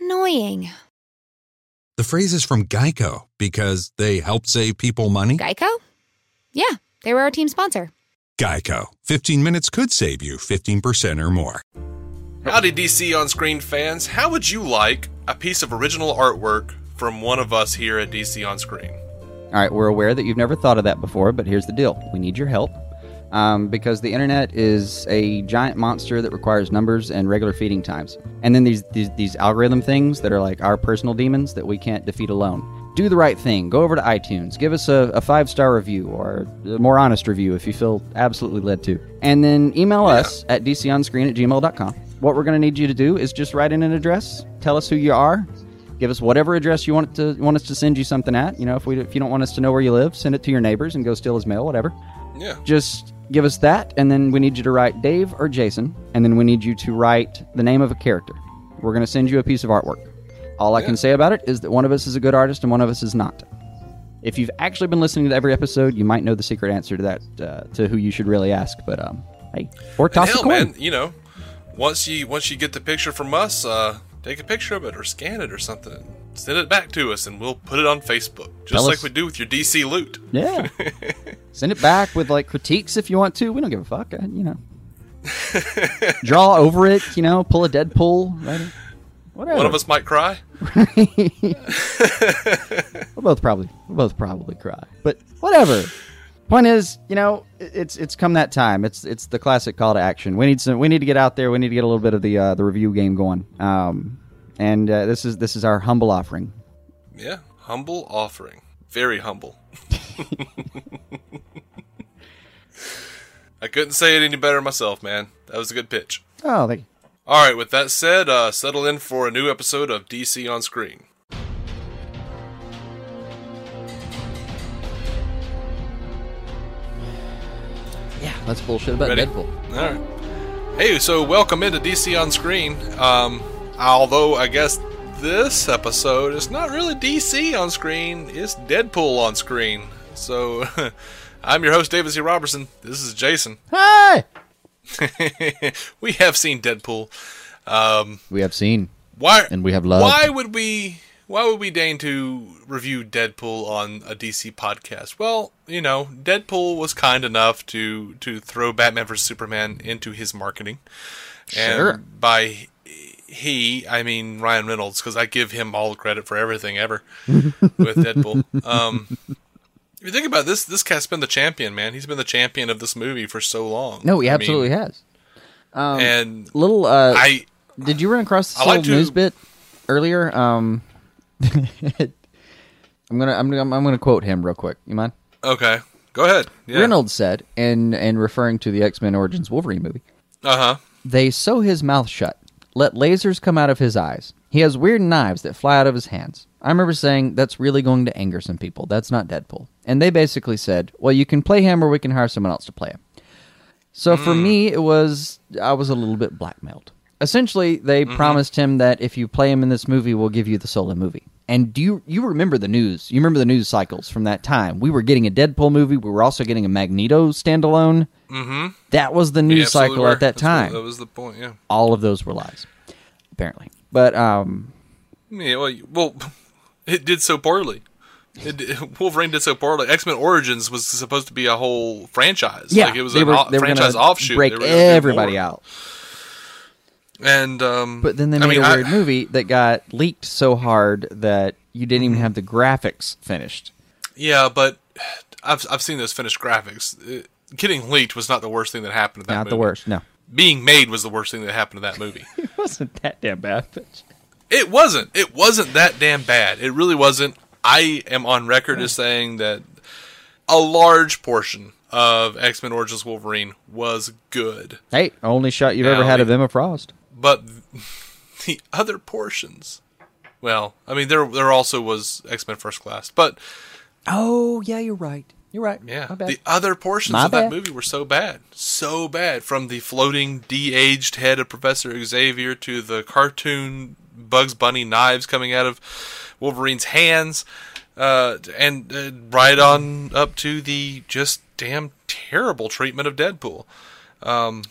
Annoying. The phrase is from Geico because they help save people money. Geico? Yeah, they were our team sponsor. Geico. 15 minutes could save you 15% or more. Howdy, DC on Screen fans. How would you like a piece of original artwork from one of us here at DC on Screen? All right, we're aware that you've never thought of that before, but here's the deal we need your help. Um, because the internet is a giant monster that requires numbers and regular feeding times. And then these, these, these algorithm things that are like our personal demons that we can't defeat alone. Do the right thing. Go over to iTunes. Give us a, a five star review or a more honest review if you feel absolutely led to. And then email us at dconscreen at gmail.com. What we're going to need you to do is just write in an address, tell us who you are, give us whatever address you want to want us to send you something at. You know, if we if you don't want us to know where you live, send it to your neighbors and go steal his mail, whatever. Yeah. Just give us that, and then we need you to write Dave or Jason, and then we need you to write the name of a character. We're going to send you a piece of artwork. All I Yeah. can say about it is that one of us is a good artist and one of us is not. If you've actually been listening to every episode, you might know the secret answer to that, uh, to who you should really ask. But um, hey, or toss a hell, coin. man, you know, once you once you get the picture from us, uh, take a picture of it or scan it or something. Send it back to us, and we'll put it on Facebook, just Tell like us- we do with your DC loot. Yeah. Send it back with like critiques if you want to. We don't give a fuck. uh, You know. Draw over it. You know. Pull a Deadpool. Right. Whatever. One of us might cry. We'll both probably we'll both probably cry. But whatever. Point is, you know, it's it's come that time. It's it's the classic call to action. We need some. We need to get out there. We need to get a little bit of the uh, the review game going. Um, and uh, this is this is our humble offering. Yeah, humble offering, very humble. I couldn't say it any better myself, man. That was a good pitch. Oh, thank you. All right, with that said, uh, settle in for a new episode of DC on Screen. Yeah, let's bullshit about Ready? Deadpool. All right. Hey, so welcome into DC on Screen. Um, although I guess this episode is not really DC on screen, it's Deadpool on screen. So I'm your host, David C. Robertson. This is Jason. Hey, we have seen Deadpool. Um, we have seen why and we have loved. Why would we? Why would we deign to review Deadpool on a DC podcast? Well, you know, Deadpool was kind enough to to throw Batman vs Superman into his marketing, and Sure. by he, I mean Ryan Reynolds, because I give him all the credit for everything ever with Deadpool. Um, if you think about it, this, this cat's been the champion, man. He's been the champion of this movie for so long. No, he I mean, absolutely has. Um, And little. Uh, I did you run across this like little news bit earlier? Um, I'm gonna I'm gonna I'm gonna quote him real quick. You mind? okay, go ahead. Yeah. Reynolds said, in in referring to the X Men Origins Wolverine movie, Uh huh. they sew his mouth shut, let lasers come out of his eyes. He has weird knives that fly out of his hands. I remember saying that's really going to anger some people. That's not Deadpool. And they basically said, well, you can play him or we can hire someone else to play him. So for mm. me, it was I was a little bit blackmailed. Essentially, they mm-hmm. promised him that if you play him in this movie, we'll give you the solo movie. And do you you remember the news? You remember the news cycles from that time? We were getting a Deadpool movie. We were also getting a Magneto standalone. Mm-hmm. That was the news Yeah, cycle were. at that That's what- time. that was the point. Yeah. All of those were lies, apparently. But um, Yeah. Well, well, it did so poorly. It, Wolverine did so poorly. X Men Origins was supposed to be a whole franchise. yeah, like it was they an were o- they were franchise offshoot. break everybody out. And um, But then they I made mean, a I- weird movie that got leaked so hard that you didn't Mm-hmm. even have the graphics finished. Yeah, but I've I've seen those finished graphics. It, getting leaked was not the worst thing that happened. To that movie. Not the worst, no. being made was the worst thing that happened to that movie. It wasn't that damn bad. But It wasn't. It wasn't that damn bad. It really wasn't. I am on record as saying that a large portion of X Men Origins Wolverine was good, hey, only shot you've Now, ever had of Emma Frost. But the other portions. Well, I mean, there there also was X Men First Class, but Oh yeah, you're right. You're right. yeah, the other portions My of that movie were so bad, so bad. From the floating de-aged head of Professor Xavier to the cartoon Bugs Bunny knives coming out of Wolverine's hands, uh, and uh, right on up to the just damn terrible treatment of Deadpool.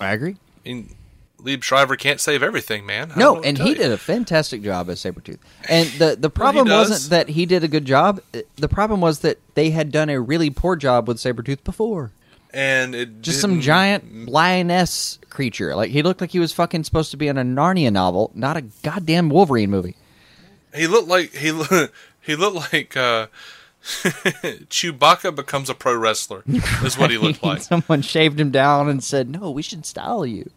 I agree. I mean, Liev Schreiber can't save everything, man. I No, and he you. did a fantastic job as Sabretooth. And the the problem wasn't that he did a good job. The problem was that they had done a really poor job with Sabretooth before. and it Just some giant lioness creature. Like he looked like he was fucking supposed to be in a Narnia novel, not a goddamn Wolverine movie. He looked like he lo- he looked like uh, Chewbacca becomes a pro wrestler. Is what he looked like. Someone shaved him down and said, "No, we should style you."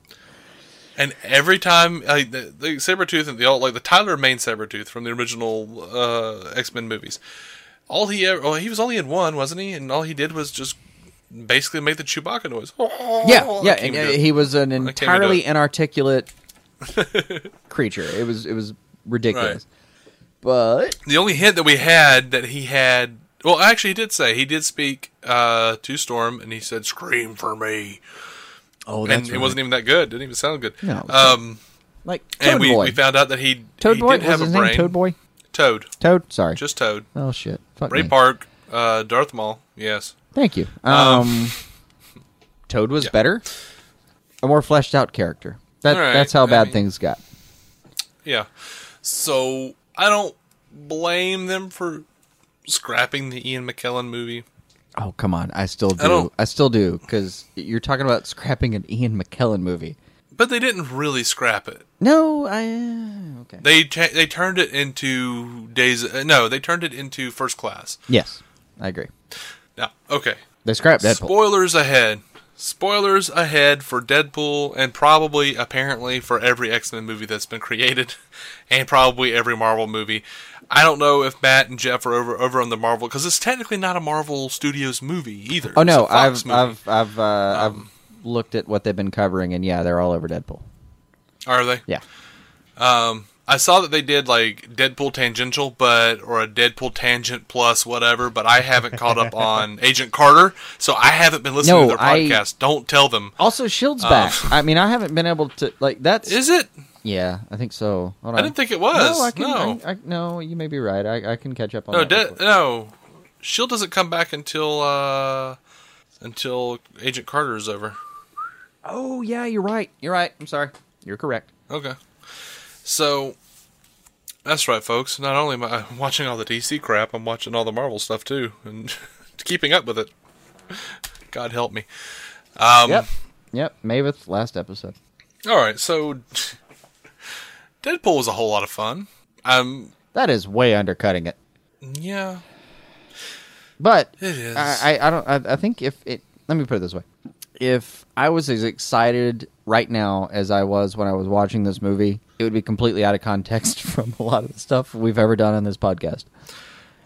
And every time like the, the Sabretooth and the old like the Tyler Mane Sabretooth from the original uh, X Men movies, all he ever oh he was only in one, wasn't he? And all he did was just basically make the Chewbacca noise. Yeah, yeah, can't and, uh, he was an entirely inarticulate creature. It was it was ridiculous. But The only hint that we had that he had well actually he did say he did speak uh, to Storm and he said scream for me. Oh, and it wasn't even that good. Didn't even sound good. No. Um, like Toad and we, Boy. we found out that he Toad he Boy did have was his a brain. name. Toad Boy. Toad, Toad. Sorry. just Toad. oh shit. Fuck Ray me. Park, uh, Darth Maul. Yes. Thank you. Um, Toad was yeah. better, a more fleshed out character. That All right, that's how I bad mean- things got. Yeah. So I don't blame them for scrapping the Ian McKellen movie. Oh come on, I still do. I I still do because you're talking about scrapping an Ian McKellen movie. But they didn't really scrap it. No, I uh, okay. They cha- they turned it into days. Uh, no, they turned it into First Class. Yes, I agree. Now, okay. They scrapped Deadpool. Spoilers ahead. Spoilers ahead for Deadpool and probably, apparently, for every X Men movie that's been created, and probably every Marvel movie. I don't know if Matt and Jeff are over over on the Marvel because it's technically not a Marvel Studios movie either. oh no, I've movie. Um, I've I've uh, I've looked at what they've been covering, and yeah, they're all over Deadpool. Are they? Yeah. I saw that they did like Deadpool tangential, but or a Deadpool tangent plus whatever. But I haven't caught up on Agent Carter, so I haven't been listening No, to their I- podcast. Don't tell them. Also, Shield's back. I mean, I haven't been able to like that's. Um, Is it? Yeah, I think so. I didn't think it was. No, I can, no. I, I, no, you may be right. I, I can catch up on No, De- no. Shield doesn't come back until uh until Agent Carter is over. Oh yeah, you're right. You're right. I'm sorry. You're correct. Okay. So that's right, folks. Not only am I watching all the DC crap, I'm watching all the Marvel stuff too, and keeping up with it. God help me. Um, Yep. Yep. Maveth last episode. All right, so Deadpool was a whole lot of fun. Um, That is way undercutting it. yeah, But It is. I, I, I don't. I, I think if it. Let me put it this way: if I was as excited right now as I was when I was watching this movie, it would be completely out of context from a lot of the stuff we've ever done on this podcast.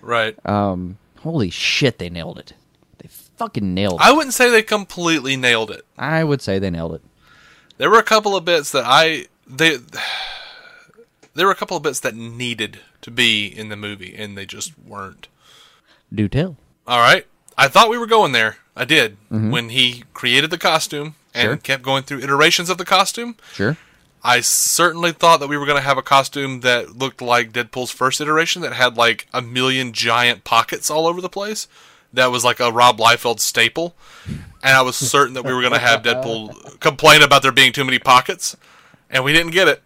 right. Um, holy shit, they nailed it! They fucking nailed it. I wouldn't say they completely nailed it. I would say they nailed it. There were a couple of bits that I they there were a couple of bits that needed to be in the movie and they just weren't. Do tell. All right. I thought we were going there. I did. Mm-hmm. When he created the costume and Sure. kept going through iterations of the costume, Sure. I certainly thought that we were going to have a costume that looked like Deadpool's first iteration that had like a million giant pockets all over the place. That was like a Rob Liefeld staple. And I was certain that we were going to have Deadpool complain about there being too many pockets. And we didn't get it.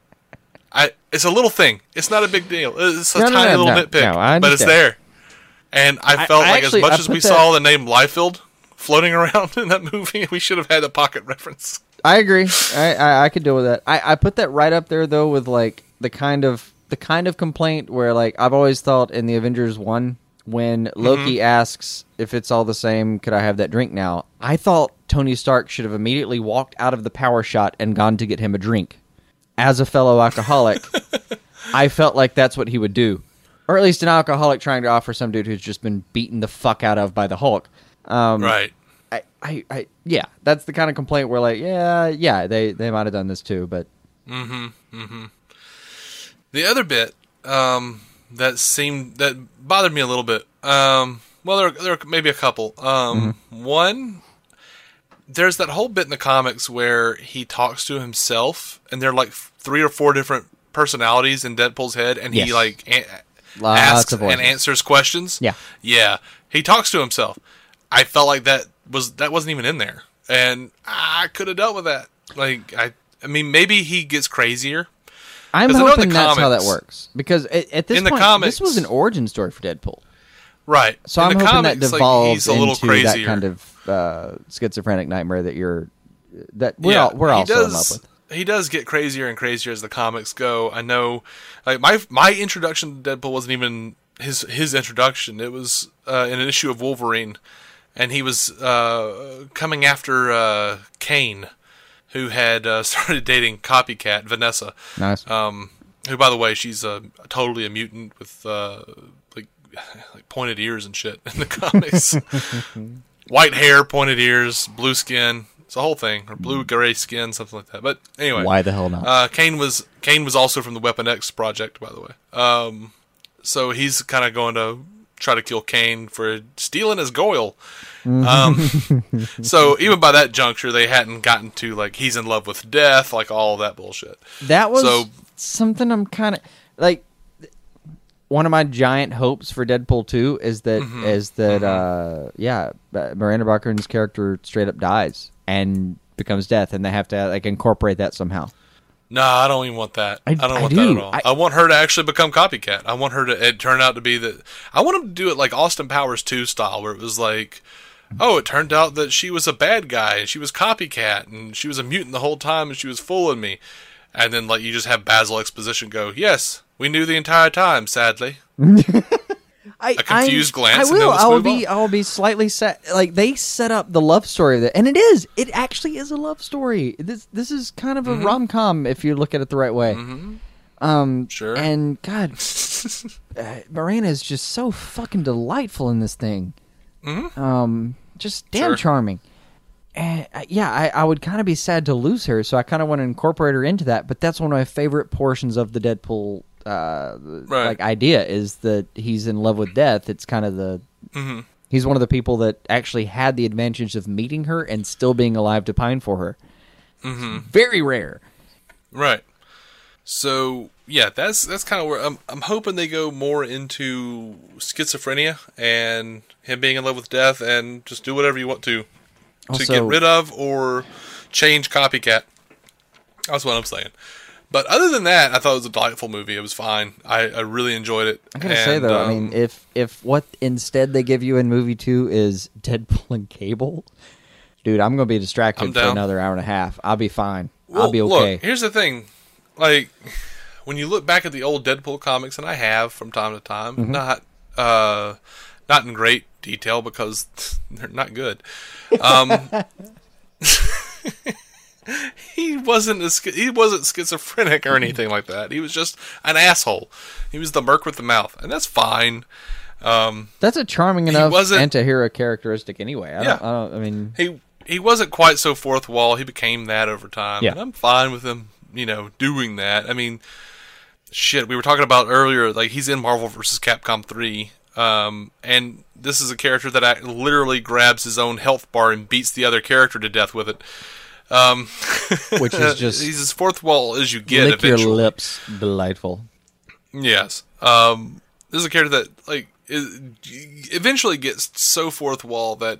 I, it's a little thing. It's not a big deal. It's a No, tiny no, little no, nitpick, no, but it's there. And I felt I like actually- as much as we that- saw the name Liefeld floating around in that movie, we should have had a pocket reference. I agree. I, I I could deal with that. I, I put that right up there though with like the kind of the kind of complaint where like I've always thought in the Avengers one when mm-hmm. Loki asks if it's all the same, could I have that drink now? I thought Tony Stark should have immediately walked out of the power shot and gone to get him a drink. As a fellow alcoholic, I felt like that's what he would do. Or at least an alcoholic trying to offer some dude who's just been beaten the fuck out of by the Hulk. Um, right. I, I, I, yeah, that's the kind of complaint where like, yeah, yeah, they, they might have done this too, but The other bit um, that seemed that bothered me a little bit. Um, well, there there are maybe a couple. Um, One, there's that whole bit in the comics where he talks to himself, and there are like three or four different personalities in Deadpool's head, and Yes. he like a- asks and answers questions. Yeah. yeah, he talks to himself. I felt like that was that wasn't even in there, and I could have dealt with that. Like I, I mean, maybe he gets crazier. I'm hoping the that's how that works because at, at this In the point, comics- this was an origin story for Deadpool. Right. So In I'm the hoping comics, that devolves a little into crazier. that kind of uh, schizophrenic nightmare that you're that we're all, we're he does, in love with. He does get crazier and crazier as the comics go. I know, like my my introduction to Deadpool wasn't even his his introduction. It was uh, in an issue of Wolverine, and he was uh, coming after uh, Kane, who had uh, started dating copycat Vanessa. Nice. Um, who, by the way, she's uh, totally a mutant with uh, like like pointed ears and shit in the comics. White hair, pointed ears, blue skin. It's a whole thing, or blue gray skin, something like that. But anyway, Why the hell not? uh, Kane was Kane was also from the Weapon X project, by the way. Um, so he's kind of going to try to kill Kane for stealing his Goyle. Um, so even by that juncture, they hadn't gotten to like he's in love with death, like all that bullshit. that was so- something I'm kind of like. One of my giant hopes for Deadpool 2 is that Mm-hmm. is that uh yeah, uh, Morena Baccarin's character straight up dies and becomes death and they have to like incorporate that somehow. No, I don't even want that. I, I- don't I want do. that at all. I- I, want her to actually become copycat. I want her to it turn out to be that. I want him to do it like Austin Powers two style, where it was like, oh, it turned out that she was a bad guy and she was copycat and she was a mutant the whole time and she was fooling me, and then like you just have Basil exposition go, yes, we knew the entire time. Sadly, I, A confused I, glance I will. I will be. I will be slightly set. Like they set up the love story of that, and it is. It actually is a love story. This this is kind of a Mm-hmm. rom com if you look at it the right way. Um, Sure. And God, uh, Morena is just so fucking delightful in this thing. Hmm. Um, just damn Mm-hmm. Sure. charming. And uh, yeah, I, I would kind of be sad to lose her, so I kind of want to incorporate her into that. But that's one of my favorite portions of the Deadpool uh, Right. like idea is that he's in love with death. It's kind of the Mm-hmm. he's one of the people that actually had the advantage of meeting her and still being alive to pine for her. Mm-hmm. Very rare. right? So yeah, that's that's kind of where I'm. I'm hoping they go more into schizophrenia and him being in love with death, and just do whatever you want to to get rid of or change copycat. That's what I'm saying. But other than that, I thought it was a delightful movie. It was fine. I, I really enjoyed it. I'm gonna say And, though, I um, mean, if if what instead they give you in movie two is Deadpool and Cable, dude, I'm gonna be distracted for another hour and a half. I'll be fine. I'll be okay. Look, here's the thing. Like when you look back at the old Deadpool comics, and I have from time to time, Mm-hmm. not uh, not in great detail because they're not good. Um, he wasn't a, he wasn't schizophrenic or anything like that. He was just an asshole. He was the merc with the mouth, and that's fine. Um, That's a charming enough anti-hero characteristic anyway. I, Yeah. don't, I don't. I mean, he he wasn't quite so fourth wall. He became that over time. Yeah. And I'm fine with him, you know, doing that. I mean, shit, we were talking about earlier, like he's in Marvel vs. Capcom 3. Um, and this is a character that literally grabs his own health bar and beats the other character to death with it. Um, which is just he's as fourth wall as you get. lick your lips, delightful. Yes. Um, this is a character that like is, eventually gets so fourth wall that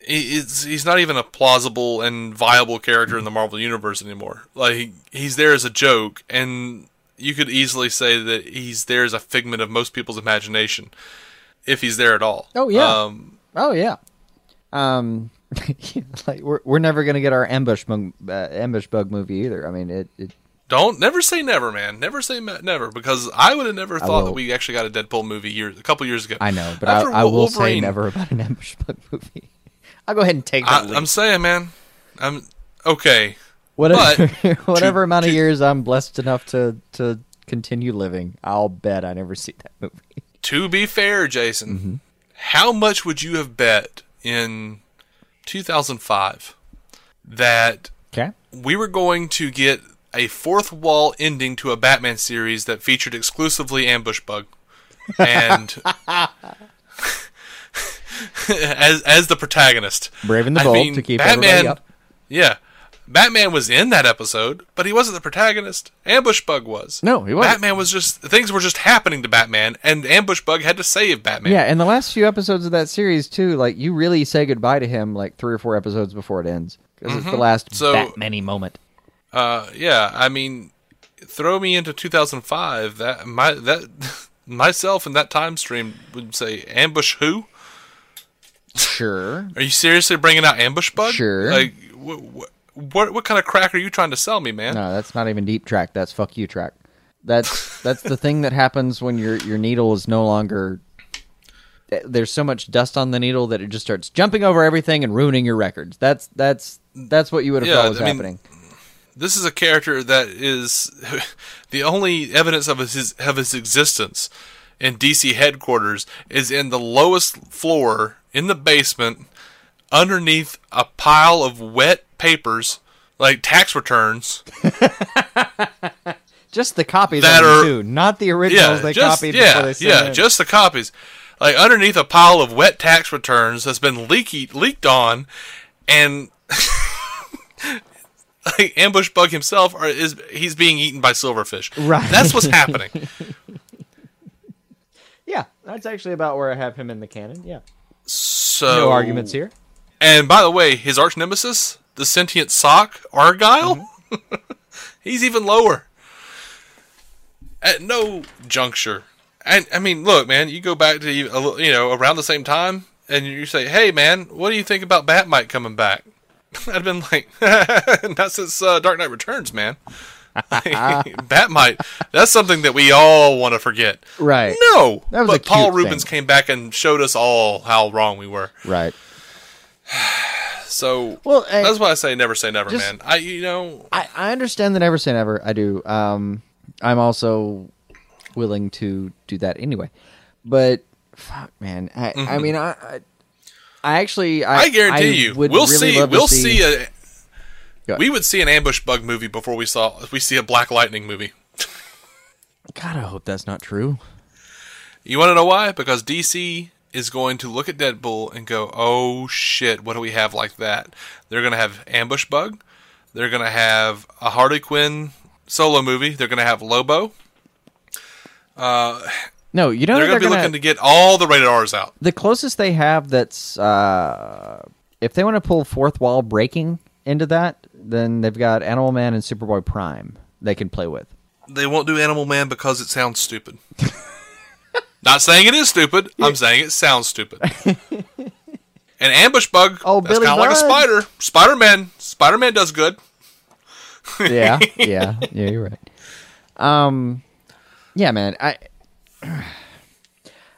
he- it's, he's not even a plausible and viable character in the Marvel universe anymore. Like he's there as a joke, and you could easily say that he's there as a figment of most people's imagination, if he's there at all. Oh, yeah. Um, Oh yeah. Um, like we're we're never gonna get our ambush bug, uh, ambush bug movie either. I mean, it, it Don't never say never, man. Never say never because I would have never thought that we actually got a Deadpool movie years a couple years ago. I know, but I, After I will say never about an ambush bug movie. I'll go ahead and take that. I, I'm saying, man. I'm okay. whatever but whatever to- amount of to- years I'm blessed enough to to continue living, I'll bet I never see that movie. To be fair, Jason, Mm-hmm. how much would you have bet in 2005 that Okay. we were going to get a fourth wall ending to a Batman series that featured exclusively Ambush Bug, and as as the protagonist, Braving the I bold mean, to keep Batman, everybody up. Yeah, Batman was in that episode, but he wasn't the protagonist. Ambush Bug was. No, he wasn't. Batman was just things were just happening to Batman, and Ambush Bug had to save Batman. Yeah, and the last few episodes of that series too, like you really say goodbye to him like three or four episodes before it ends because it's the last Mm-hmm. So- Batman moment. Uh, yeah, I mean, throw me into 2005. That my that myself in that time stream would say ambush who? Sure. Are you seriously bringing out ambush bug? Sure. Like wh- wh- what what kind of crack are you trying to sell me, man? No, that's not even deep track. That's fuck you track. That's that's the thing that happens when your your needle is no longer. Eh, there's so much dust on the needle that it just starts jumping over everything and ruining your records. That's that's that's what you would have Yeah, thought was I mean, happening. This is a character that is the only evidence of his of his existence in DC headquarters is in the lowest floor in the basement underneath a pile of wet papers like tax returns Just the copies that are- too, not the originals they just, copied yeah, they yeah, just the copies. Like underneath a pile of wet tax returns that's been leaky leaked on, and like ambush bug himself are, is he's being eaten by silverfish. Right. That's what's happening. yeah, that's actually about where I have him in the canon. Yeah, So no arguments here. And by the way, his arch nemesis, the sentient sock Argyle, Mm-hmm. he's even lower. At no juncture, and I mean, look, man, you go back to you a little- you know around the same time, and you say, "Hey, man, what do you think about Bat-Mite coming back?" I'd been like, "Not since uh, Dark Knight Returns, man." Bat-Mite, that's something that we all want to forget. Right. No, That was but Paul Reubens thing. came back and showed us all how wrong we were. Right. So Well, that's why I say never say never, just- man. I you know I, I understand the never say never. I do. Um, I'm also willing to do that anyway. But fuck, man. I, I mean, I, I, I actually, I, Mm-hmm. I guarantee you, we'll really see. We'll see, a. We would see an ambush bug movie before we saw we see a Black Lightning movie. God, I hope that's not true. You want to know why? Because DC is going to look at Deadpool and go, "Oh shit, what do we have like that?" They're going to have ambush bug. They're going to have a Harley Quinn solo movie. They're going to have Lobo. No, you know They're they're, going to be gonna, looking to get all the rated R's out. the closest they have. That's uh, if they want to pull fourth wall breaking into that, then they've got Animal Man and Superboy Prime they can play with. They won't do Animal Man because it sounds stupid. Not saying it is stupid. I'm saying it sounds stupid. An ambush bug. Oh, that's Billy kind of like a spider. Spider Man. Spider Man does good. yeah, yeah, yeah. You're right. Um, yeah, man. I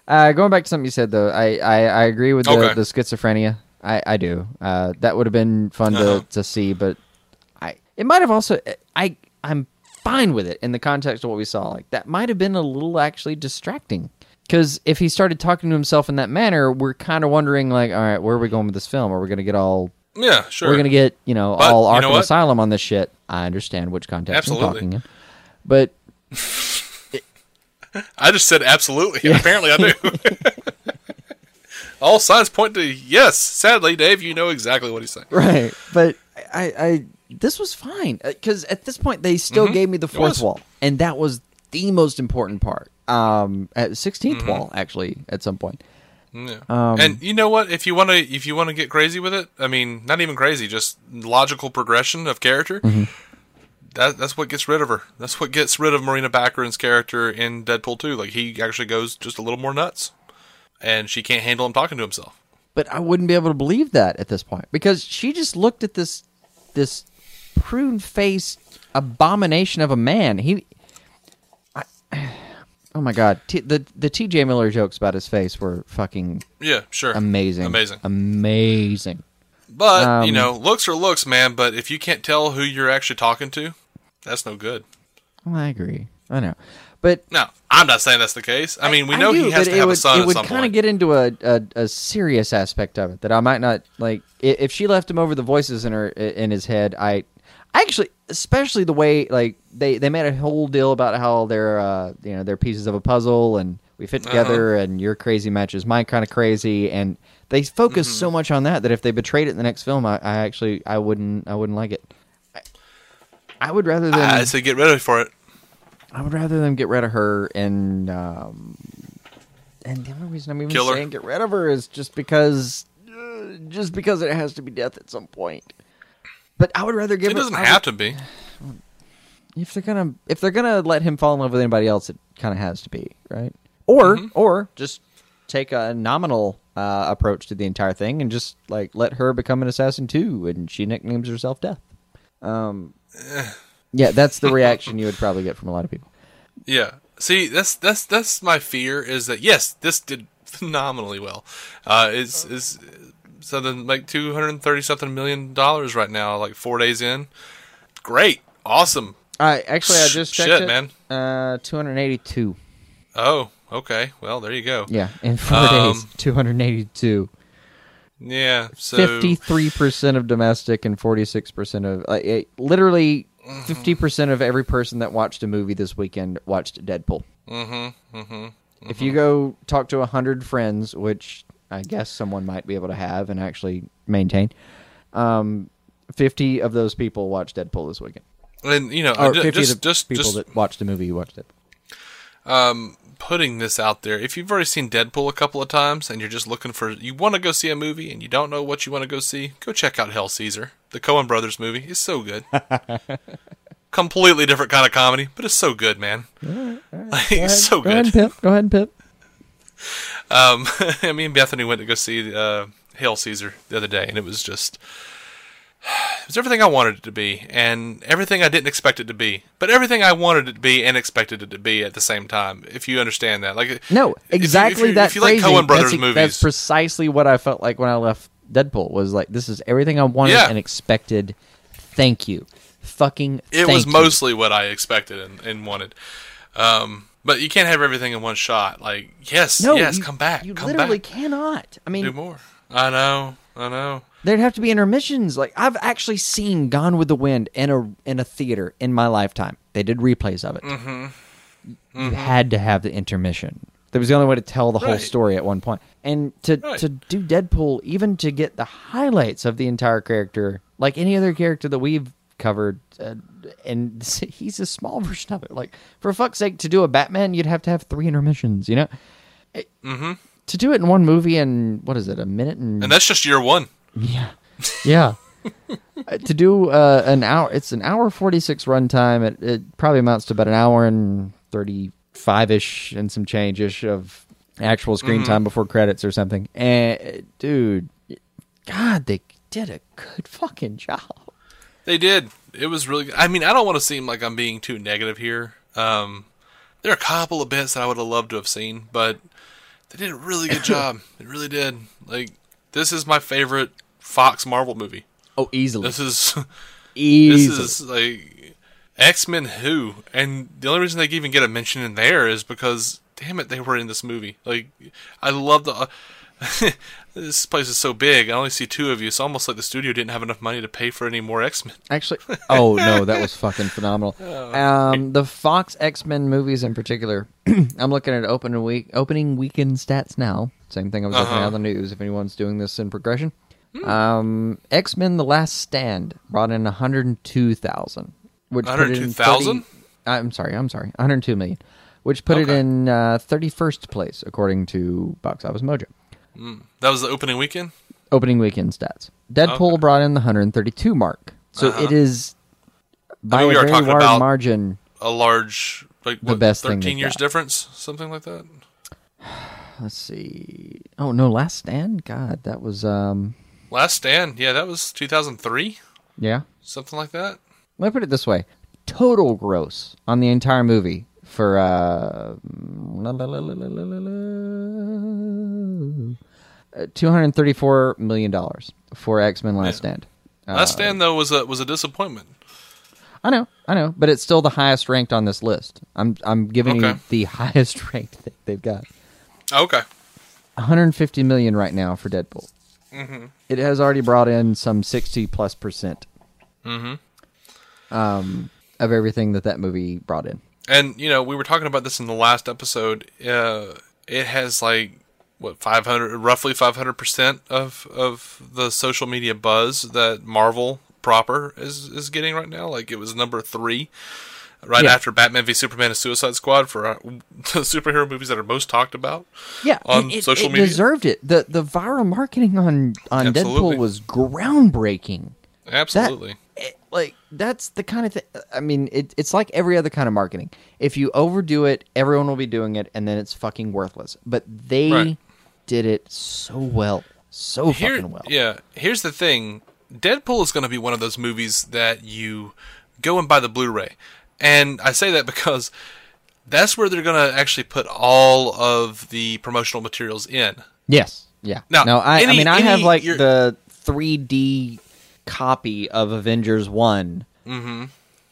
uh, going back to something you said though. I I, I agree with the, Okay. the schizophrenia. I I do. Uh, that would have been fun Uh-huh. to to see, but I it might have also. I I'm fine with it in the context of what we saw. Like that might have been a little actually distracting. Because if he started talking to himself in that manner, we're kind of wondering, like, all right, where are we going with this film? Are we going to get all Yeah, sure. we're gonna get you know But all you know Arkham? Asylum on this shit. I understand which context Absolutely. I'm talking in, but I just said absolutely. and Apparently, I do. All signs point to yes. Sadly, Dave, you know exactly what he's saying. right. But I, I this was fine uh, because at this point they still mm-hmm. gave me the fourth wall, and that was the most important part. Um, at 16th wall actually at some point. Yeah. Um, and you know what? If you want to, if you want to get crazy with it, I mean, not even crazy, just logical progression of character. Mm-hmm. That that's what gets rid of her. That's what gets rid of Morena Baccarin's character in Deadpool 2. Like he actually goes just a little more nuts, and she can't handle him talking to himself. But I wouldn't be able to believe that at this point because she just looked at this this prune faced abomination of a man. He, oh my god, T, the the T.J. Miller jokes about his face were fucking Yeah, sure. amazing, Amazing. amazing. But, you Um, know, looks are looks, man. But if you can't tell who you're actually talking to, that's no good. Well, I agree. I know, but No, I'm not saying that's the case. I mean, we know do, he has to have would, a son It would kind of get into a, a a serious aspect of it that I might not like. If she left him over the voices in her in his head, I, I actually, especially the way like they they made a whole deal about how they're uh you know they're pieces of a puzzle and we fit Uh-huh. together and your crazy matches my kind of crazy and they focus Mm-hmm. so much on that that if they betrayed it in the next film, I, I actually I wouldn't I wouldn't like it. I, I would rather than I say get ready for it. I would rather them get rid of her and um, and the only reason I'm even Kill her. saying get rid of her is just because uh, just because it has to be death at some point. But I would rather give It doesn't have would- to be. if they're gonna if they're gonna let him fall in love with anybody else, it kind of has to be right. Or Mm-hmm. or just take a nominal uh, approach to the entire thing and just like let her become an assassin too, and she nicknames herself Death. Um, yeah, that's the reaction you would probably get from a lot of people. Yeah. See, that's that's that's my fear is that yes, this did phenomenally well. Uh, is is something like two hundred thirty something million dollars right now, like four days in. Great, awesome. I actually I just checked Shit, it. man. Uh, two hundred eighty-two. Oh, okay. Well, there you go. Yeah, in four Um, days, two hundred eighty-two. Yeah. So Fifty-three percent of domestic and forty-six percent of it, literally Mm-hmm. fifty percent of every person that watched a movie this weekend watched Deadpool. Mm-hmm. Mm-hmm. If you go talk to hundred friends, which I guess someone might be able to have and actually maintain, um, fifty of those people watched Deadpool this weekend. And you know, Or just of the just people just that watched the movie you watched it. um, putting this out there. If you've already seen Deadpool a couple of times and you're just looking for, you want to go see a movie and you don't know what you want to go see, go check out Hail Caesar, the Coen Brothers movie. It's so good. Completely different kind of comedy, but it's so good, man. Like, it's so Go ahead, good. Pip. Go ahead, Pip. Um, me and Bethany went to go see uh, Hail Caesar the other day, and it was just it was everything I wanted it to be, and everything I didn't expect it to be, but everything I wanted it to be and expected it to be at the same time. If you understand that, like No, if you- if exactly you, that If you like phrasing, Coen Brothers that's, movies, that's precisely what I felt like when I left Deadpool. Was like, this is everything I wanted Yeah. and expected. Thank you, fucking. it was you. mostly what I expected and, and wanted. Um, but you can't have everything in one shot. Like, yes, No, yes, you- come back, You come literally back, cannot. I mean, do more. I know, I know. There'd have to be intermissions. Like I've actually seen Gone with the Wind in a in a theater in my lifetime. They did replays of it. Mm-hmm. You had to have the intermission. That was the only way to tell the whole story at one point. And to Right. to do Deadpool, even to get the highlights of the entire character, like any other character that we've covered, uh, and he's a small version of it. Like for fuck's sake, to do a Batman, you'd have to have three intermissions. You know. Mm-hmm. To do it in one movie in what is it, a minute and And that's just year one. Yeah, yeah. Uh, to do uh, an hour, it's an hour forty six runtime. It it probably amounts to about an hour and thirty five ish and some change ish of actual screen Mm-hmm. time before credits or something. And dude, God, they did a good fucking job. They did. It was really. I mean, I don't want to seem like I'm being too negative here. Um, there are a couple of bits that I would have loved to have seen, but they did a really good job. They really did. Like this is my favorite Fox Marvel movie. Oh, easily, This is easily. this is like X Men Who, and the only reason they even get a mention in there is because damn it, they were in this movie. Like I love the. this place is so big. I only see two of you. It's almost like the studio didn't have enough money to pay for any more X Men. Actually, oh no, that was fucking phenomenal. Um, the Fox X Men movies in particular. I'm looking at opening week opening weekend stats now. Same thing I was looking Uh-huh. at on the news. If anyone's doing this in progression, um, X Men: The Last Stand brought in 102,000, which put it in 102,000? I'm sorry, I'm sorry, 102 million, which put it Okay. in uh, 31st place according to Box Office Mojo. That was the opening weekend. Opening weekend stats. Deadpool Okay. brought in the 132 mark, so Uh-huh. it is by mean, we a are very about- margin. A large, like The what, best thing thirteen they've years got. difference, something like that. Let's see. Oh no, Last Stand. God, that was um. Last Stand, yeah, that was 2003, Yeah. something like that. Let me put it this way: total gross on the entire movie for uh, two hundred thirty-four million dollars for X Men Last Stand. Last Stand though was a was a disappointment. I know, I know, but it's still the highest ranked on this list. I'm I'm giving you the highest ranked they've got. Okay. 150 million right now for Deadpool. Mm-hmm. It has already brought in some 60 plus percent Mm-hmm. um, of everything that that movie brought in. And you know, we were talking about this in the last episode. Uh, it has like what five hundred, roughly five hundred percent of of the social media buzz that Marvel proper is is getting right now. Like it was number three, right Yeah. after Batman v Superman and Suicide Squad for uh, the superhero movies that are most talked about. Yeah, on it, social it media. deserved it. the The viral marketing on on Absolutely. Deadpool was groundbreaking. Absolutely. it- like that's the kind of thing. I mean, it, it's like every other kind of marketing. If you overdo it, everyone will be doing it, and then it's fucking worthless. But they Right. did it so well, so Here, fucking well. yeah. Here's the thing: Deadpool is going to be one of those movies that you go and buy the Blu-ray, and I say that because that's where they're going to actually put all of the promotional materials in. Yes. Yeah. Now, no, I, I mean, I have like you're- the 3D copy of Avengers One. Mm-hmm.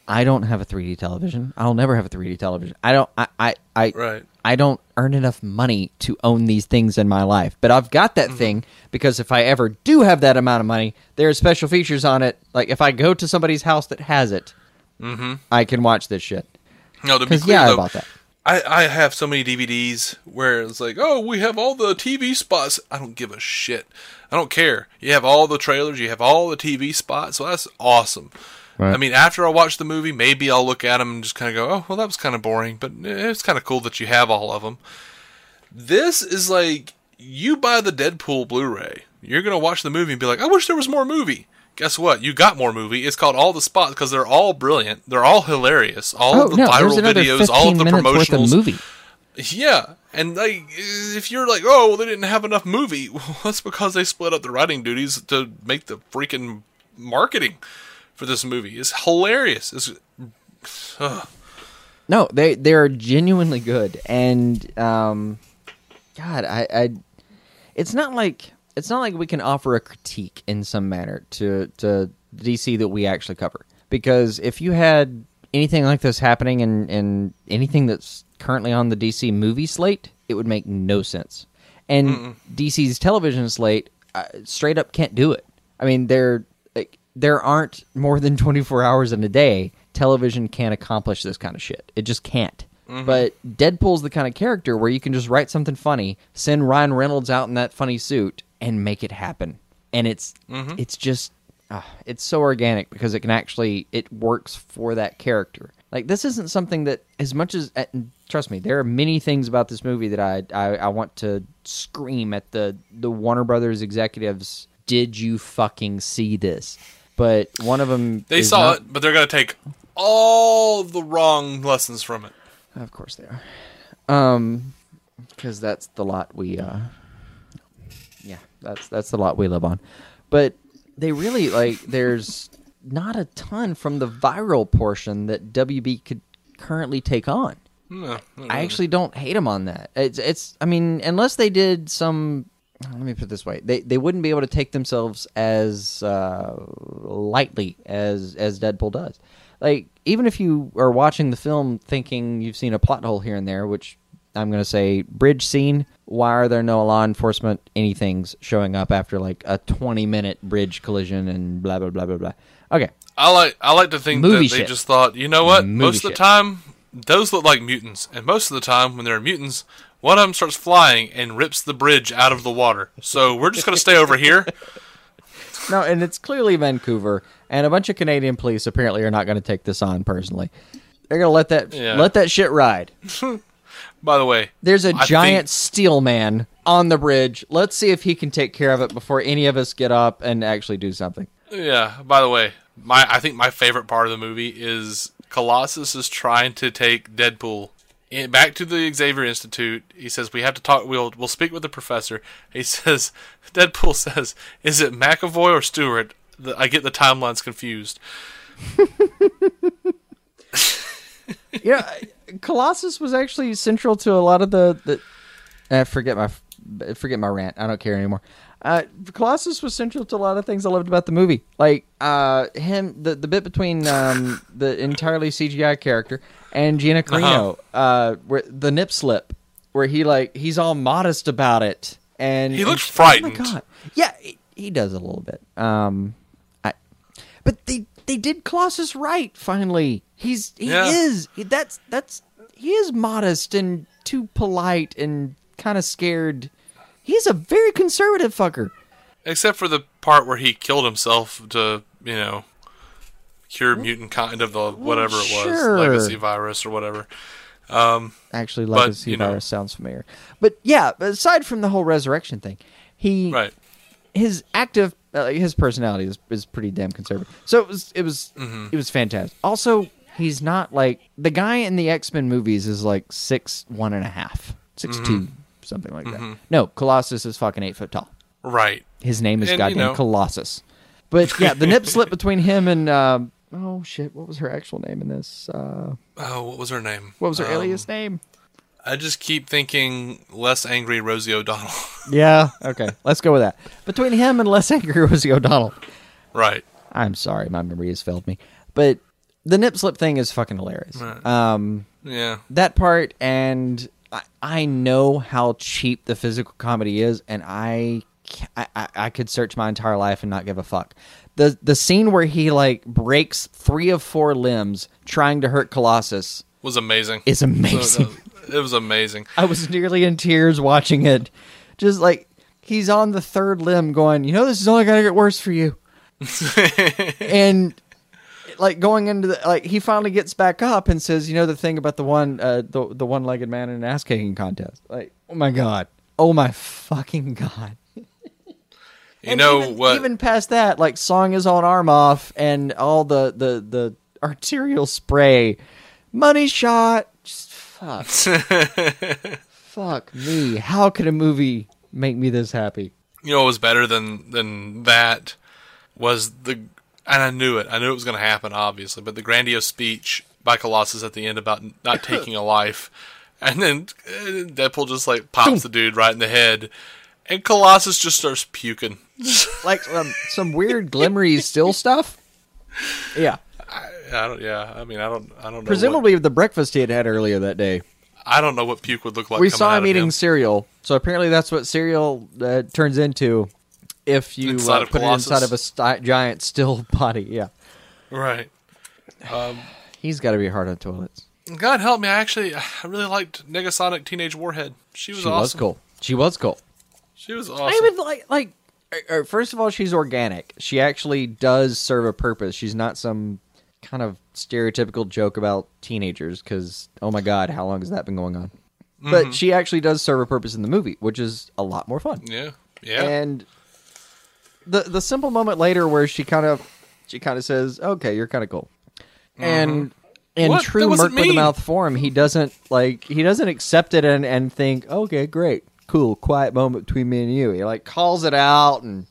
I don't have a 3D television. I'll never have a 3D television. I don't. I. I. I, Right. I don't earn enough money to own these things in my life. But I've got Mm-hmm. that thing because if I ever do have that amount of money, there are special features on it. Like if I go to somebody's house that has it, Mm-hmm. I can watch this shit. No, to be clear, yeah, though, bought that. I, I have so many DVDs where it's like, oh, we have all the TV spots. I don't give a shit. I don't care. You have all the trailers. You have all the TV spots. So that's awesome. Right. I mean, after I watch the movie, maybe I'll look at them and just kind of go, oh, well, that was kind of boring, but it's kind of cool that you have all of them. This is like you buy the Deadpool Blu-ray. You're gonna watch the movie and be like, I wish there was more movie. Guess what? You got more movie. It's called All the Spots because they're all brilliant. They're all hilarious. All Oh of the no, viral videos, all of the worth movie. Yeah, and like if you're like, oh, well, they didn't have enough movie, well, that's because they split up the writing duties to make the freaking marketing for this movie. It's hilarious. It's. No, they they are genuinely good, and um, God, I, I, it's not like it's not like we can offer a critique in some manner to to DC that we actually cover. Because if you had anything like this happening in in anything that's currently on the DC movie slate, it would make no sense. And DC's television slate uh, straight up can't do it. I mean, there like, there aren't more than 24 hours in a day. Television can't accomplish this kind of shit. It just can't. But Deadpool's the kind of character where you can just write something funny, send Ryan Reynolds out in that funny suit, and make it happen. And it's it's just ah, it's so organic because it can actually it works for that character. Like this isn't something that as much as uh, trust me, there are many things about this movie that I, I I want to scream at the the Warner Brothers executives. Did you fucking see this? But one of them they saw not- it, but they're gonna take all the wrong lessons from it. Of course they are. Um, because that's the lot we uh, that's that's the lot we live on. But they really like there's not a ton from the viral portion that WB could currently take on. No, I actually don't hate them on that. It's it's I mean unless they did some let me put it this way they they wouldn't be able to take themselves as uh, lightly as as Deadpool does. Like even if you are watching the film thinking you've seen a plot hole here and there, which I'm going to say bridge scene. Why are there no law enforcement anything's showing up after like a 20 minute bridge collision and blah blah blah blah blah. Okay, I like I like to think Movie that they just thought, you know what? Movie most of the time, those look like mutants, and most of the time, when they're mutants, one of them starts flying and rips the bridge out of the water. So we're just gonna stay over here. No, and it's clearly Vancouver, and a bunch of Canadian police apparently are not going to take this on personally. They're going to let that Yeah. let that shit ride. By the way, There's a I giant think- steel man on the bridge. Let's see if he can take care of it before any of us get up and actually do something. Yeah. By the way, my I think my favorite part of the movie is Colossus is trying to take Deadpool in, back to the Xavier Institute. He says we have to talk. We'll we'll speak with the professor. He says Deadpool says, "Is it McAvoy or Stewart?" The, I get the timelines confused. yeah, Colossus was actually central to a lot of the the. Uh, forget my forget my rant. I don't care anymore. Uh, Colossus was central to a lot of things I loved about the movie, like uh, him the the bit between um, the entirely CGI character and Gina Carano, uh where the nip slip, where he like he's all modest about it, and He looks frightened. Oh my god, yeah, he, he does a little bit. Um, I, but they they did Colossus right. Finally, he's he Yeah. is he- that's that's he is modest and too polite and kind of scared. He's a very conservative fucker. Except for the part where he killed himself to, you know, cure mutant kind of the whatever it was, sure. legacy virus or whatever. Um, Actually, But, legacy know. virus sounds familiar. But yeah, aside from the whole resurrection thing, he Right. His active uh, his personality is, is pretty damn conservative. So it was it was Mm-hmm. it was fantastic. Also, he's not like the guy in the X Men movies is like six one and a half, six Mm-hmm. two, something like that. No, Colossus is fucking eight foot tall. Right. His name is And, you goddamn know- Colossus. But yeah, the nip slip between him and um, oh shit, what was her actual name in this? Uh, Oh, what was her name? what was her Um, alias name? I just keep thinking less angry Rosie O'Donnell. Yeah, okay, let's go with that. Between him and less angry Rosie O'Donnell. right. I'm sorry, my memory has failed me. But the nip slip thing is fucking hilarious. Um, Yeah. that part, and I, I know how cheap the physical comedy is, and I, I, I, I could search my entire life and not give a fuck. The the scene where he like breaks three of four limbs trying to hurt Colossus Was amazing. is amazing. It was amazing. I was nearly in tears watching it. Just like he's on the third limb going, you know, this is only going to get worse for you. and like going into the, like, he finally gets back up and says, you know, the thing about the one, uh, the, the one legged man in an ass kicking contest. Like, oh my God. Oh my fucking God. You know even, what? Even past that, like sawing his own arm off and all the, the, the arterial spray. Money shot. Fuck. fuck me. How could a movie make me this happy? you know what was better than than that was the and I knew it. I knew it was going to happen, obviously. But the grandiose speech by Colossus at the end about not taking a life, and then Deadpool just like pops the dude right in the head, and Colossus just starts puking. Like um, some weird glimmery still stuff? Yeah. I don't. Yeah, I mean, I don't. I don't know. What, Presumably the breakfast he had had earlier that day. I don't know what puke would look like. we saw him eating him. cereal. So apparently that's what cereal uh, turns into if you uh, put Colossus. it inside of a sti- giant still body. Yeah. Right. He's got to be hard on toilets. God help me. I actually, I really liked Negasonic Teenage Warhead. She was She awesome. was cool. She was cool. She was I awesome. even like like. uh, uh, First of all, she's organic. She actually does serve a purpose. She's not some kind of stereotypical joke about teenagers. Because oh my god, how long has that been going on? But she actually does serve a purpose in the movie, which is a lot more fun. yeah. Yeah. And the the simple moment later where she kind of she kind of says, "Okay, you're kind of cool," and in What? True Merc with the mouth form, he doesn't like he doesn't accept it and and think, "Okay, great, cool, quiet moment between me and you." He like calls it out and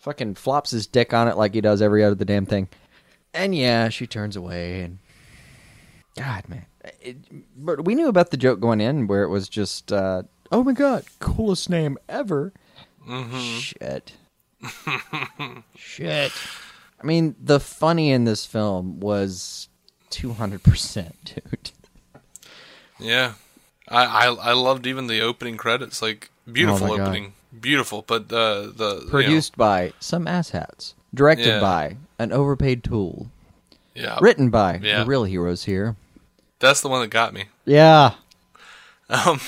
fucking flops his dick on it like he does every other damn thing. And yeah, she turns away and God, man. It, but we knew about the joke going in where it was just, uh, oh my god, coolest name ever. Shit. Shit. I mean, the funny in this film was 200%, dude. Yeah, I, I I loved even the opening credits. Like beautiful Oh my God. opening, beautiful. But the the you know, Produced by some asshats. Directed Yeah. by an overpaid tool. yeah, Written by Yeah. the real heroes here. that's the one that got me. Yeah. Um,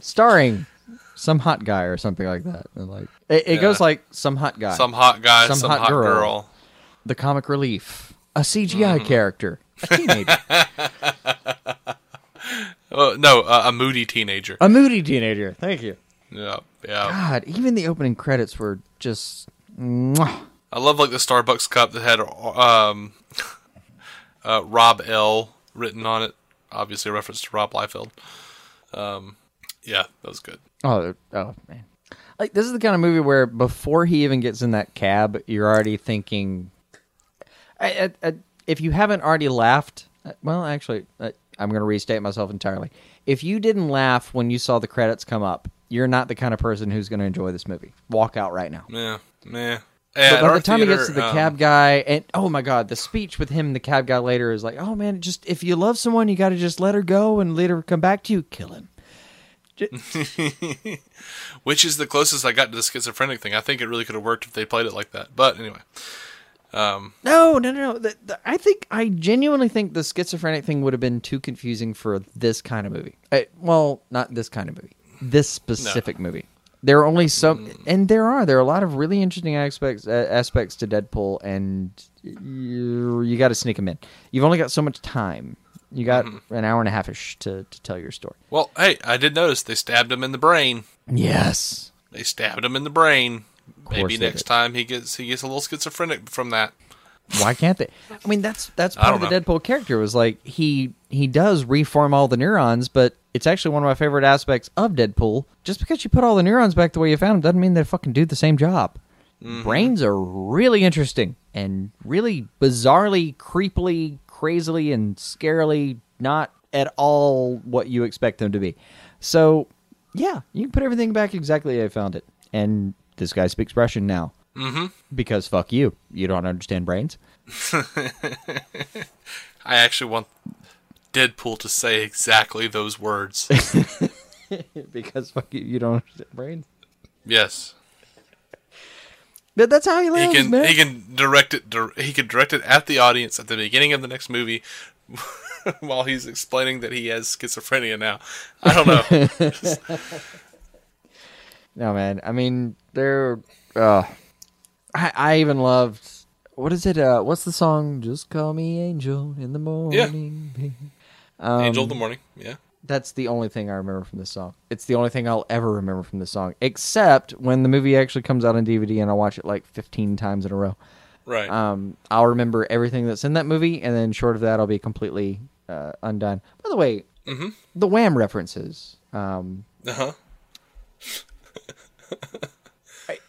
Starring some hot guy or something like that. And like it, it Yeah. goes like some hot guy. some hot guy, Some some, hot hot, girl. girl. the comic relief. A CGI Mm-hmm. character. A teenager. Uh, no, uh, a moody teenager. a moody teenager. Thank you. yeah, yeah. God, even the opening credits were just mwah. I love like the Starbucks cup that had um, uh, Rob L written on it. Obviously, a reference to Rob Liefeld. Um, yeah, that was good. Oh, oh man. Like this is the kind of movie where before he even gets in that cab, you're already thinking. I, I, I, if you haven't already laughed Uh, Well, actually, uh, I'm going to restate myself entirely. If you didn't laugh when you saw the credits come up, you're not the kind of person who's going to enjoy this movie. Walk out right now. Yeah, Yeah, But by the time he gets to the um, cab guy, and oh my god, the speech with him and the cab guy later is like, oh man, just if you love someone, you got to just let her go and let her come back to you. Kill him. which is the closest I got to the schizophrenic thing. I think it really could have worked if they played it like that. But anyway, No, no, no, no. The, the, I think I genuinely think the schizophrenic thing would have been too confusing for this kind of movie. I, well, not this kind of movie. This specific movie. There are only some, and there are there are a lot of really interesting aspects uh, aspects to Deadpool, and you, you got to sneak them in. You've only got so much time. You got an hour and a half ish to, to tell your story. well, hey, I did notice they stabbed him in the brain. Yes. They stabbed him in the brain. Maybe next did. time he gets he gets a little schizophrenic from that. Why can't they? I mean, that's that's part of the Deadpool character. Was like he he does reform all the neurons, but it's actually one of my favorite aspects of Deadpool. Just because you put all the neurons back the way you found them doesn't mean they fucking do the same job. Brains are really interesting and really bizarrely, creepily, crazily, and scarily not at all what you expect them to be. So, yeah, you can put everything back exactly how you found it. And this guy speaks Russian now. Mm-hmm. Because fuck you. You don't understand brains. I actually want Deadpool to say exactly those words. because fuck you, you don't understand brains. yes. But that's how he He lives, can man. he can direct it dir- he can direct it at the audience at the beginning of the next movie while he's explaining that he has schizophrenia now. I don't know. no, man. I mean, they're. Uh, I I even loved. What is it? Uh, what's the song? Just call me Angel in the morning. baby." Angel of the Morning. Yeah. That's the only thing I remember from this song. It's the only thing I'll ever remember from this song, except when the movie actually comes out on DVD and I watch it like 15 times in a row. Right. Um, I'll remember everything that's in that movie, and then short of that, I'll be completely uh, undone. By the way, the Wham references. Um, uh-huh.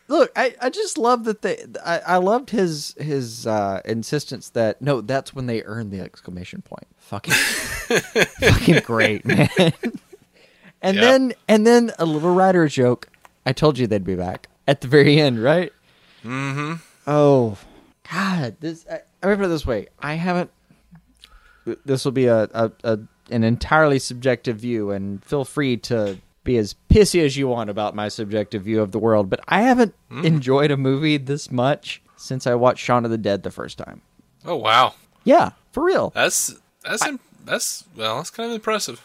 look, I, I just love that they. I, I loved his his uh, insistence that no, that's when they earn the exclamation point. Fucking, fucking great, man. and Yeah. then and then a little writer joke. I told you they'd be back at the very end, right? Mm-hmm. Oh, God! This I, I remember it this way. I haven't. This will be a, a, a an entirely subjective view, and feel free to be as pissy as you want about my subjective view of the world. But I haven't hmm. enjoyed a movie this much since I watched Shaun of the Dead the first time. Oh wow. Yeah, for real. That's that's im- that's well, that's kind of impressive.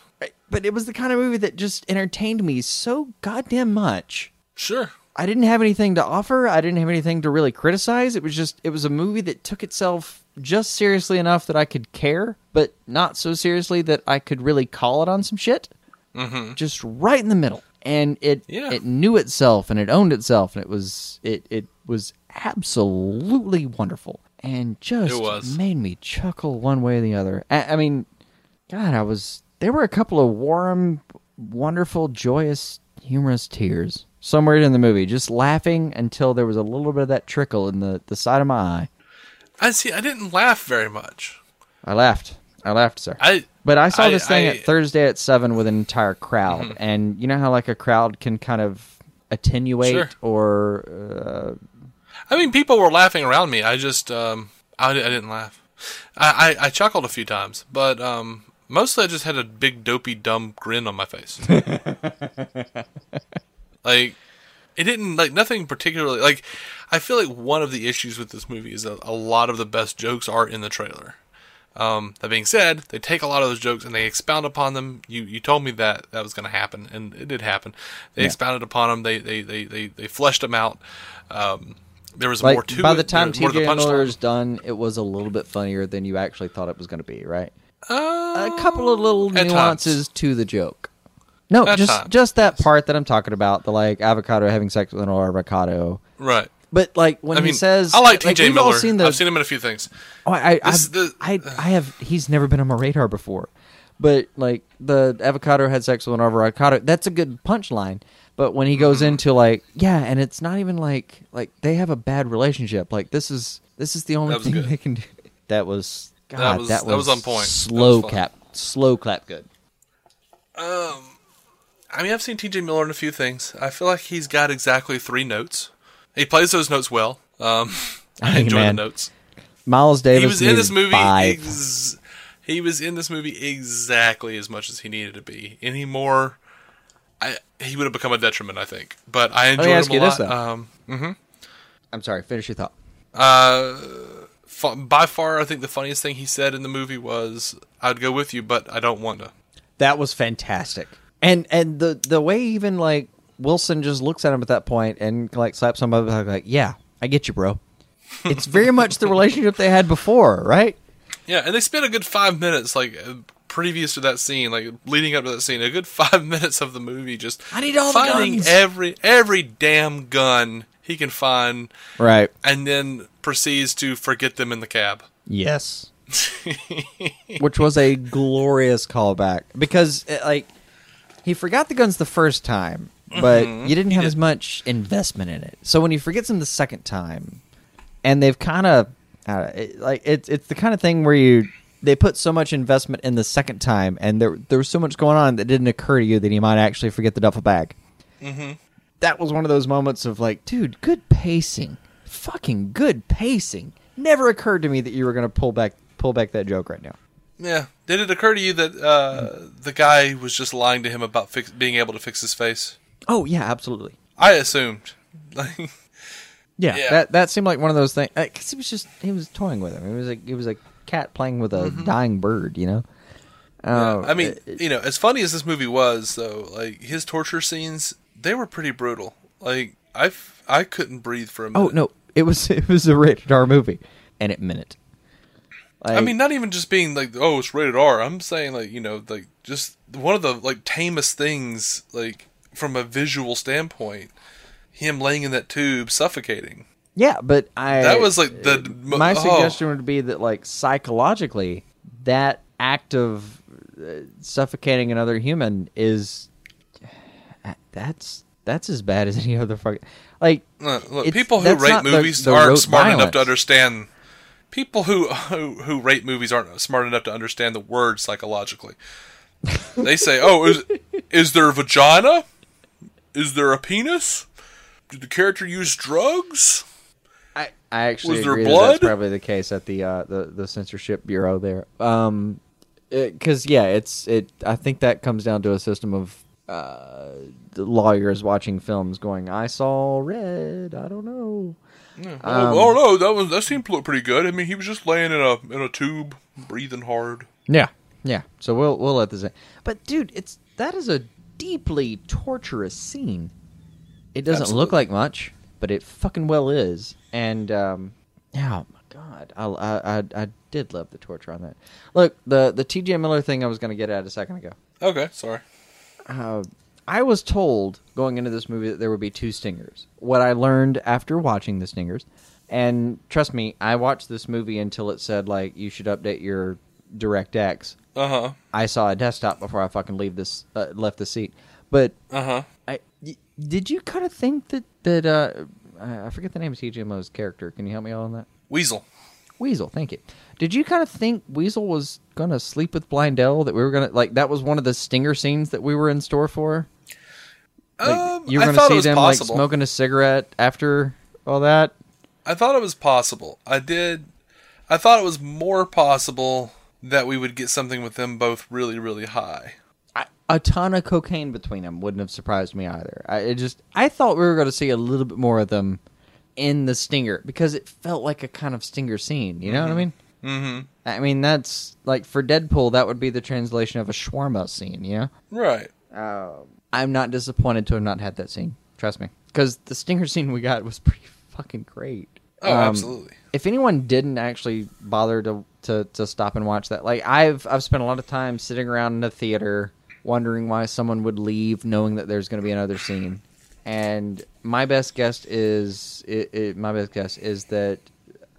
But it was the kind of movie that just entertained me so goddamn much. Sure. I didn't have anything to offer. I didn't have anything to really criticize. It was just it was a movie that took itself just seriously enough that I could care, but not so seriously that I could really call it on some shit. Mm-hmm. Just right in the middle, and it Yeah. it knew itself and it owned itself, and it was it it was absolutely wonderful, and just was. made me chuckle one way or the other. I, I mean, God, I was there were a couple of warm, wonderful, joyous, humorous tears somewhere in the movie, just laughing until there was a little bit of that trickle in the, the side of my eye. I see. I didn't laugh very much. I laughed. I laughed, sir. I but I saw I- this thing I- Mm-hmm. at Thursday at seven with an entire crowd, and you know how like a crowd can kind of attenuate Sure. or uh, I mean, people were laughing around me. I just um I, I didn't laugh. I, I I chuckled a few times, but um mostly I just had a big dopey dumb grin on my face. like it didn't like nothing particularly like I feel like one of the issues with this movie is that a lot of the best jokes are in the trailer. Um, that being said, they take a lot of those jokes and they expound upon them. You you told me that that was going to happen, and it did happen. They expounded upon them. They they, they, they they fleshed them out. Um, there was more like to by it. the time more TJ Miller is done, it was a little bit funnier than you actually thought it was going to be, right? Uh, a couple of little nuances to the joke. No, At just times, just that yes. part that I'm talking about, the like avocado having sex with an avocado. right. But like when I he mean, says, I like TJ we've all Miller. seen the, I've seen him in a few things. Oh, I, I, the- I, I have. He's never been on my radar before, but like the avocado had sex with an avocado. That's a good punchline. But when he goes Mm-hmm. into like, yeah, and it's not even like like they have a bad relationship. Like this is this is the only thing good. they can do. That was God, That was- that was on point. Slow clap. slow clap, good. Um, I mean, I've seen T.J. Miller in a few things. I feel like he's got exactly three notes. He plays those notes well. Um, I enjoy man. the notes. Miles Davis. he was in this movie. Ex- he was in this movie exactly as much as he needed to be. Any more, I he would have become a detriment, I think. But I enjoyed him a this, lot. though. Um, I'm sorry. Finish your thought. uh, fu- by far, I think the funniest thing he said in the movie was, "I'd go with you, but I don't want to." That was fantastic. And and the the way even like Wilson just looks at him at that point and like slaps him on the back like, "Yeah, I get you, bro." It's very much the relationship they had before, right? Yeah, and they spent a good five minutes, like uh, previous to that scene, like leading up to that scene, a good five minutes of the movie just I need all finding every every damn gun he can find, Right. and then proceeds to forget them in the cab. Yes. Which was a glorious callback because uh, like he forgot the guns the first time, but Mm-hmm. you didn't have as much investment in it. So when he forgets them the second time, and they've kind of uh, it, like it's it's the kind of thing where you they put so much investment in the second time, and there there was so much going on that didn't occur to you that he might actually forget the duffel bag. Mm-hmm. That was one of those moments of like, dude, good pacing, fucking good pacing. Never occurred to me that you were going to pull back pull back that joke right now. Yeah. Did it occur to you that uh, the guy was just lying to him about fix- being able to fix his face? Oh yeah, absolutely. I assumed. Like, Yeah, Yeah. that that seemed like one of those things because uh, he was just he was toying with him. It was like it was a cat playing with a mm-hmm. dying bird, you know. Oh, I uh, mean, it- you know, as funny as this movie was, though, like his torture scenes, they were pretty brutal. Like I, I couldn't breathe for a oh, minute. oh no, it was it was a rated R movie, and it meant it. I mean, not even just being like, oh, it's rated R. I'm saying like, you know, like just one of the like tamest things, like from a visual standpoint, him laying in that tube suffocating. yeah, but I That was, like, the- my oh. suggestion would be that like psychologically, that act of uh, suffocating another human is that's that's as bad as any other fucking like Uh, look, people who rate not the- movies the aren't smart enough to understand. People who, who who rate movies aren't smart enough to understand the word psychologically. they say, "Oh, is is there a vagina? Is there a penis? Did the character use drugs?" I, I actually Was there agree that that's probably the case at the uh, the the censorship bureau there. Um, because yeah, it's it. I think that comes down to a system of uh, lawyers watching films, going, "I saw red. I don't know." oh, oh no, that was that seemed pretty good. I mean, he was just laying in a in a tube, breathing hard. Yeah, yeah. So we'll we'll let this. In. But dude, it's that is a deeply torturous scene. It doesn't look like much, but it fucking well is. And um, oh my god, I, I I I did love the torture on that. Look, the the T.J. Miller thing I was going to get at a second ago. Okay, sorry. Uh, I was told going into this movie that there would be two stingers. What I learned after watching the stingers, and trust me, I watched this movie until it said like you should update your DirectX. Uh huh. I saw a desktop before I fucking leave this uh, left the seat. But Uh huh. I y- did you kind of think that that uh, I forget the name of TJ Mo's character. Can you help me out on that? Weasel. Weasel, thank you. Did you kind of think Weasel was gonna sleep with Blind Al? That we were gonna like that was one of the stinger scenes that we were in store for. Like, um, you were gonna see them possible. like smoking a cigarette after all that. I thought it was possible. I did. I thought it was more possible that we would get something with them both really, really high. I, a ton of cocaine between them wouldn't have surprised me either. I it just I thought we were going to see a little bit more of them in the stinger because it felt like a kind of stinger scene. You know what I mean? Mm-hmm. I mean that's like for Deadpool that would be the translation of a shawarma scene. You know? Right. I'm not disappointed to have not had that scene. Trust me, because the stinger scene we got was pretty fucking great. Oh, Um, absolutely. If anyone didn't actually bother to, to to stop and watch that, like I've I've spent a lot of time sitting around in the theater wondering why someone would leave, knowing that there's going to be another scene. And my best guess is it, it, my best guess is that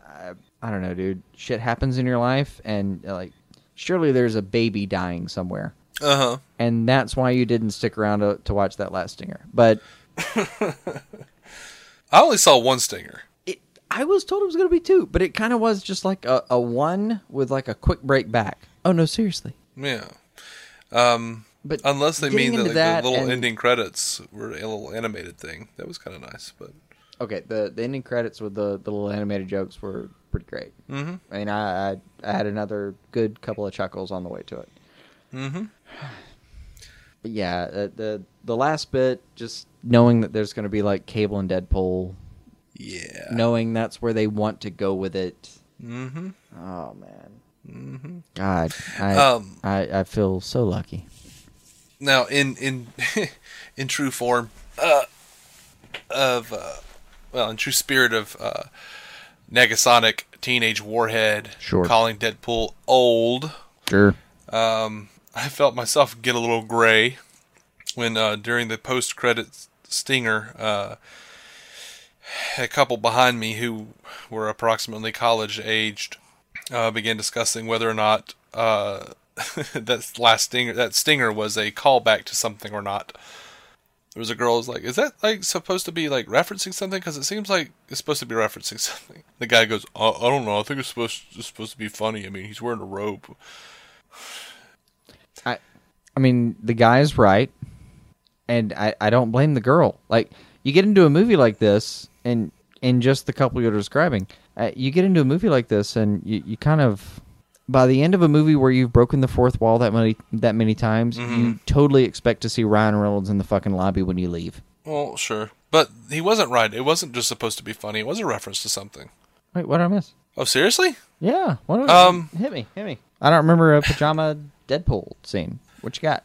I, I don't know, dude. Shit happens in your life, and like surely there's a baby dying somewhere Uh huh. and that's why you didn't stick around to, to watch that last stinger. But I only saw one stinger. I was told it was going to be two, but it kind of was just like a, a one with like a quick break back. Oh no, seriously. Yeah. Um, But unless they mean that, like, that the little and- ending credits were a little animated thing. That was kind of nice, but Okay, the the ending credits with the, the little animated jokes were pretty great. Mm-hmm. I mean, I, I I had another good couple of chuckles on the way to it. Mm-hmm. But yeah, the, the the last bit, just knowing that there's going to be like Cable and Deadpool, yeah. knowing that's where they want to go with it. Mm-hmm. Oh man. Mm-hmm. God, I, Um, I I feel so lucky. Now, in in in true form uh, of uh, well, in true spirit of uh, Negasonic teenage warhead, Sure. calling Deadpool old. Sure. Um, I felt myself get a little gray when uh, during the post credits stinger, uh, a couple behind me who were approximately college aged uh, began discussing whether or not uh, that last stinger that stinger was a callback to something or not. There was a girl who was like, "Is that like supposed to be like referencing something? Because it seems like it's supposed to be referencing something." The guy goes, "I, I don't know. I think it's supposed it's supposed to be funny. I mean, he's wearing a robe." I, I mean, the guy is right, and I, I don't blame the girl. Like, you get into a movie like this, and in just the couple you're describing, uh, you get into a movie like this, and you, you kind of, by the end of a movie where you've broken the fourth wall that many that many times, you totally expect to see Ryan Reynolds in the fucking lobby when you leave. Well, sure. But he wasn't right. It wasn't just supposed to be funny. It was a reference to something. Wait, what did I miss? Oh, seriously? Yeah, what? Um, hit me, hit me. I don't remember a pajama Deadpool scene. What you got?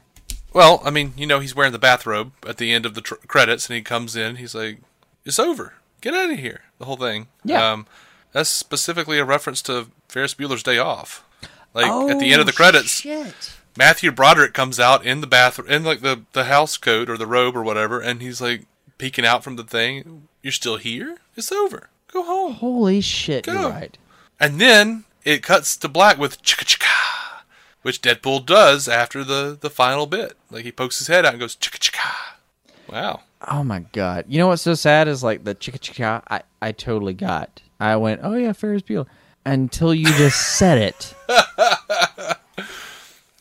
Well, I mean, you know, he's wearing the bathrobe at the end of the tr- credits, and he comes in. He's like, "It's over. Get out of here." The whole thing. Yeah. Um, that's specifically a reference to Ferris Bueller's Day Off. Like at Oh, the end of the credits, Matthew Broderick comes out in the bathroom, in like the the house coat or the robe or whatever, and he's like peeking out from the thing. You're still here? It's over. Go home. Holy shit! Go. You're right. And then it cuts to black with chicka chicka, which Deadpool does after the, the final bit. Like he pokes his head out and goes chicka chicka. Wow. Oh my god! You know what's so sad is like the chicka chicka. I I totally got. I went, oh yeah, Ferris Bueller, until you just said it.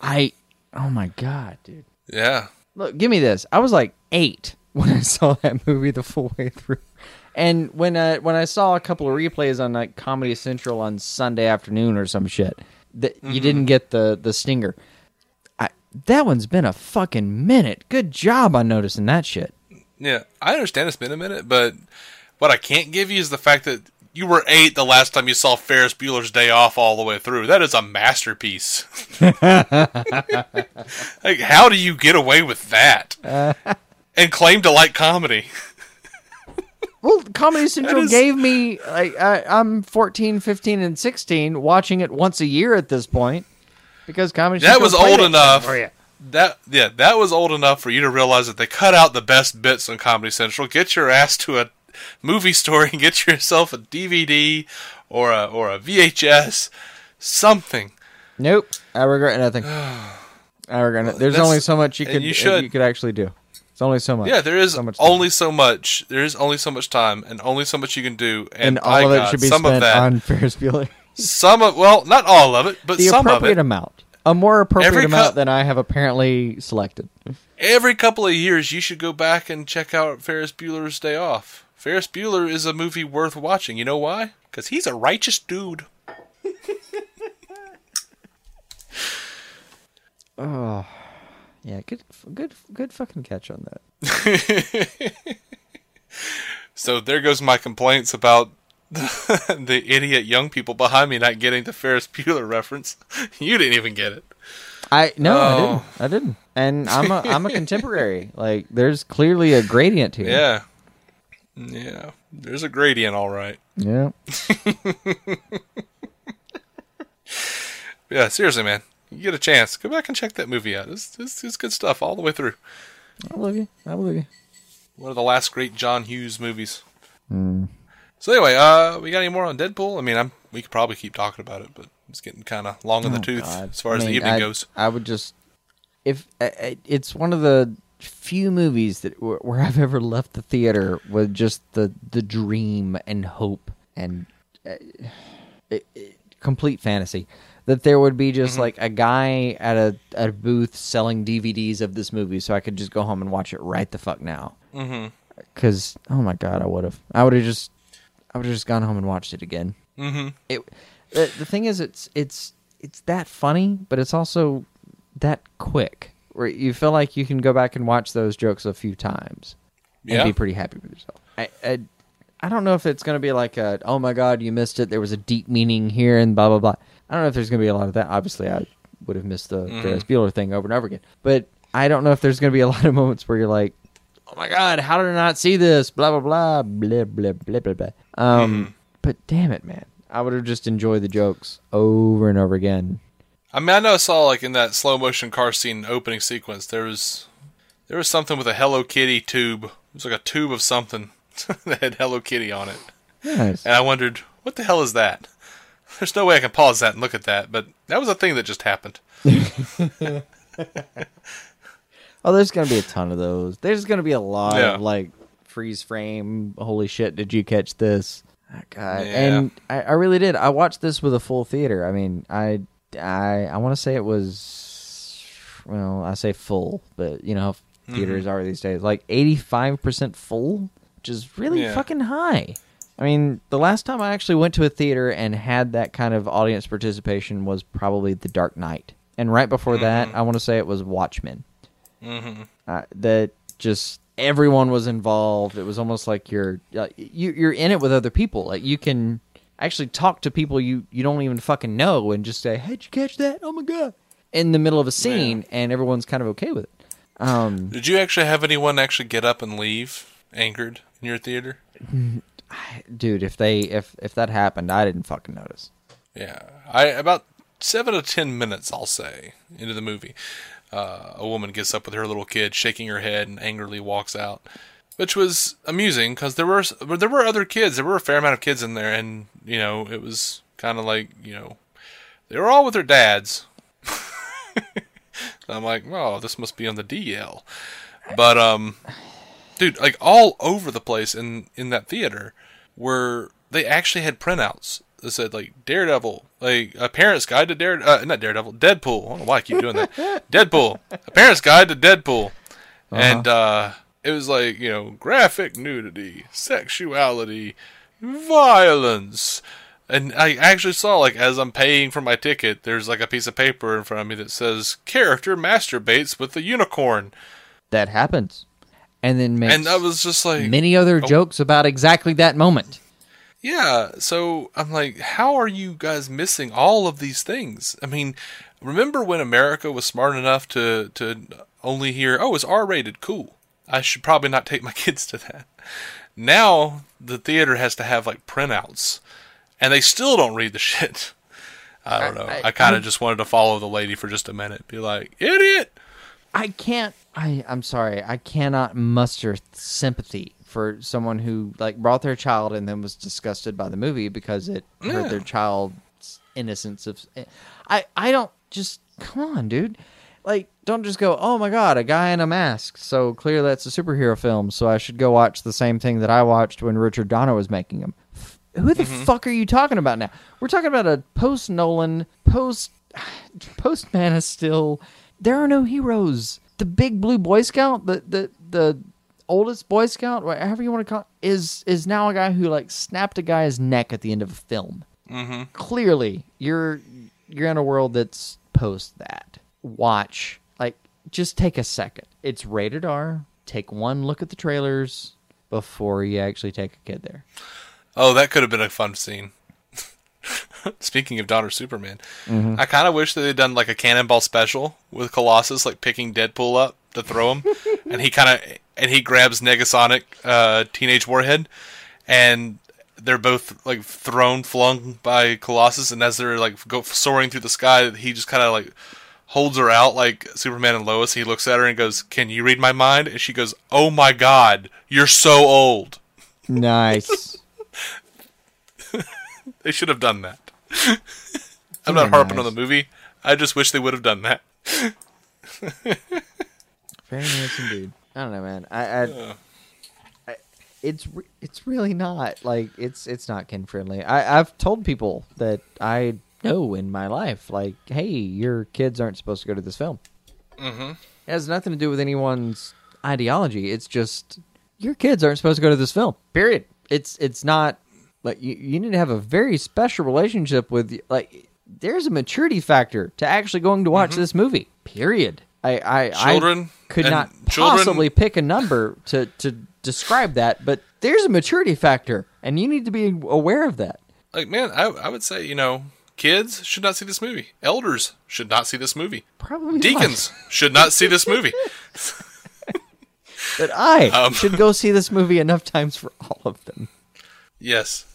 I. Oh my god, dude! Yeah. Look, give me this. I was like eight when I saw that movie the full way through, and when I when I saw a couple of replays on like Comedy Central on Sunday afternoon or some shit, that you mm-hmm. didn't get the the stinger. That one's been a fucking minute. Good job on noticing that shit. Yeah. I understand it's been a minute, but what I can't give you is the fact that you were eight the last time you saw Ferris Bueller's Day Off all the way through. That is a masterpiece. like, how do you get away with that? and claim to like comedy? Well, Comedy Central is- gave me like I, I'm 14, 15, and 16 watching it once a year at this point because Comedy That Central was old enough. Oh, for you. That yeah, that was old enough for you to realize that they cut out the best bits on Comedy Central. Get your ass to a movie store and get yourself a DVD or a or a VHS, something. Nope, I regret nothing. I regret it. There's that's- only so much you and could you uh, should. you could actually do. It's only so much. Yeah, there is so much time. only so much. There is only so much time, and only so much you can do. And, and all by of it should be some of spent that, on Ferris Bueller. Some of well, not all of it, but the some of appropriate it. amount, a more appropriate Every amount cou- than I have apparently selected. Every couple of years, you should go back and check out Ferris Bueller's Day Off. Ferris Bueller is a movie worth watching. You know why? Because he's a righteous dude. oh, Yeah, good, good, good fucking catch on that. So there goes my complaints about the, the idiot young people behind me not getting the Ferris Bueller reference. You didn't even get it. I no, I Oh. didn't. I didn't. And I'm a I'm a contemporary. Like, there's clearly a gradient here. Yeah. Yeah. There's a gradient, all right. Yeah. Yeah, seriously, man. You get a chance, go back and check that movie out. It's, it's, it's good stuff all the way through. I believe you. I believe you. One of the last great John Hughes movies. Hmm. So anyway, uh, we got any more on Deadpool? I mean, I'm we could probably keep talking about it, but it's getting kind of long in the tooth Oh, God. as far I as mean, the evening I, goes. I would just if I- I- it's one of the few movies that where I've ever left the theater with just the the dream and hope and uh, it, it, complete fantasy that there would be just like a guy at a at a booth selling DVDs of this movie, so I could just go home and watch it right the fuck now. Because oh my god, I would have. I would have just. I would have just gone home and watched it again. Mm-hmm. It. The, the thing is, it's it's it's that funny, but it's also that quick. Where you feel like you can go back and watch those jokes a few times and Yeah. be pretty happy with yourself. I, I I don't know if it's going to be like a oh my god you missed it there was a deep meaning here and blah blah blah. I don't know if there's going to be a lot of that. Obviously, I would have missed the Ferris Bueller thing over and over again. But I don't know if there's going to be a lot of moments where you're like, oh my god, how did I not see this? Blah blah blah blah blah blah blah blah. Um, but damn it, man, I would have just enjoyed the jokes over and over again. I mean, I know I saw like in that slow motion car scene opening sequence, there was there was something with a Hello Kitty tube. It was like a tube of something that had Hello Kitty on it, Nice. and I wondered what the hell is that. There's no way I can pause that and look at that, but that was a thing that just happened. Oh, there's gonna be a ton of those. There's gonna be a lot Yeah. of like freeze frame. Holy shit! Did you catch this? Oh, God, Yeah. and I, I really did. I watched this with a full theater. I mean, I I I want to say it was well, I say full, but you know how Mm-hmm. theaters are these days. Like eighty five percent full, which is really Yeah. fucking high. I mean, the last time I actually went to a theater and had that kind of audience participation was probably The Dark Knight, and right before that, I want to say it was Watchmen uh, that just everyone was involved. It was almost like you're uh, you, you're in it with other people. Like you can actually talk to people you you don't even fucking know and just say, "Hey, did you catch that? Oh my god!" In the middle of a scene, and everyone's kind of okay with it. Um, Did you actually have anyone actually get up and leave anchored in your theater? dude, if they if if that happened, I didn't fucking notice. Yeah, I about seven to ten minutes, I'll say, into the movie, uh, a woman gets up with her little kid, shaking her head, and angrily walks out, which was amusing because there were there were other kids. There were a fair amount of kids in there, and you know it was kind of like you know they were all with their dads. I'm like, oh, this must be on the DL, but um, dude, like all over the place in in that theater, where they actually had printouts that said like Daredevil, like a parent's guide to Dare, uh, not Daredevil, Deadpool. I don't know why I keep doing that. Deadpool, a parent's guide to Deadpool, and uh, it was like you know graphic nudity, sexuality, violence. And I actually saw, like, as I'm paying for my ticket, there's like a piece of paper in front of me that says "Character masturbates with a unicorn," That happens, and then makes and I was just like, many other Oh. jokes about exactly that moment. Yeah, so I'm like, how are you guys missing all of these things? I mean, remember when America was smart enough to to only hear, "Oh, it's R-rated, cool. I should probably not take my kids to that." Now the theater has to have like printouts, and they still don't read the shit. I don't know. I- I, kind of just wanted to follow the lady for just a minute, be like, "Idiot." I can't. I I'm sorry. I cannot muster sympathy for someone who like brought their child and then was disgusted by the movie because it hurt their child's innocence of. I I don't just come on, dude. Like, don't just go. Oh my god, a guy in a mask. So clearly that's a superhero film. So I should go watch the same thing that I watched when Richard Donner was making them. Who the mm-hmm. fuck are you talking about now? We're talking about a post Nolan, post post Man of Steel. There are no heroes. The big blue Boy Scout, the the the oldest Boy Scout, whatever you want to call, it, is is now a guy who like snapped a guy's neck at the end of a film. Mm-hmm. Clearly, you're you're in a world that's post that. Watch, like, just take a second. It's rated R. Take one look at the trailers before you actually take a kid there. Oh, that could have been a fun scene. Speaking of Donner Superman, Mm-hmm. I kind of wish that they'd done like a cannonball special with Colossus, like picking Deadpool up to throw him, and he kind of and he grabs Negasonic, uh, Teenage Warhead, and they're both like thrown, flung by Colossus, and as they're like go soaring through the sky, he just kind of like holds her out like Superman and Lois. He looks at her and goes, "Can you read my mind?" And she goes, "Oh my God, you're so old." Nice. They should have done that. I'm not harping nice. on the movie. I just wish they would have done that. Very nice indeed. I don't know, man. I, I, I it's re- it's really not like it's it's not kid friendly. I I've told people that I know in my life like, hey, your kids aren't supposed to go to this film. Mm-hmm. It has nothing to do with anyone's ideology. It's just your kids aren't supposed to go to this film. Period. It's it's not like you, you need to have a very special relationship with like there's a maturity factor to actually going to watch this movie. Period. I I, Children I could not children- possibly pick a number to to describe that, but there's a maturity factor, and you need to be aware of that. Like, man, I, I would say, you know, kids should not see this movie. Elders should not see this movie. Probably not. Deacons should not see this movie. But I Um, should go see this movie enough times for all of them. Yes.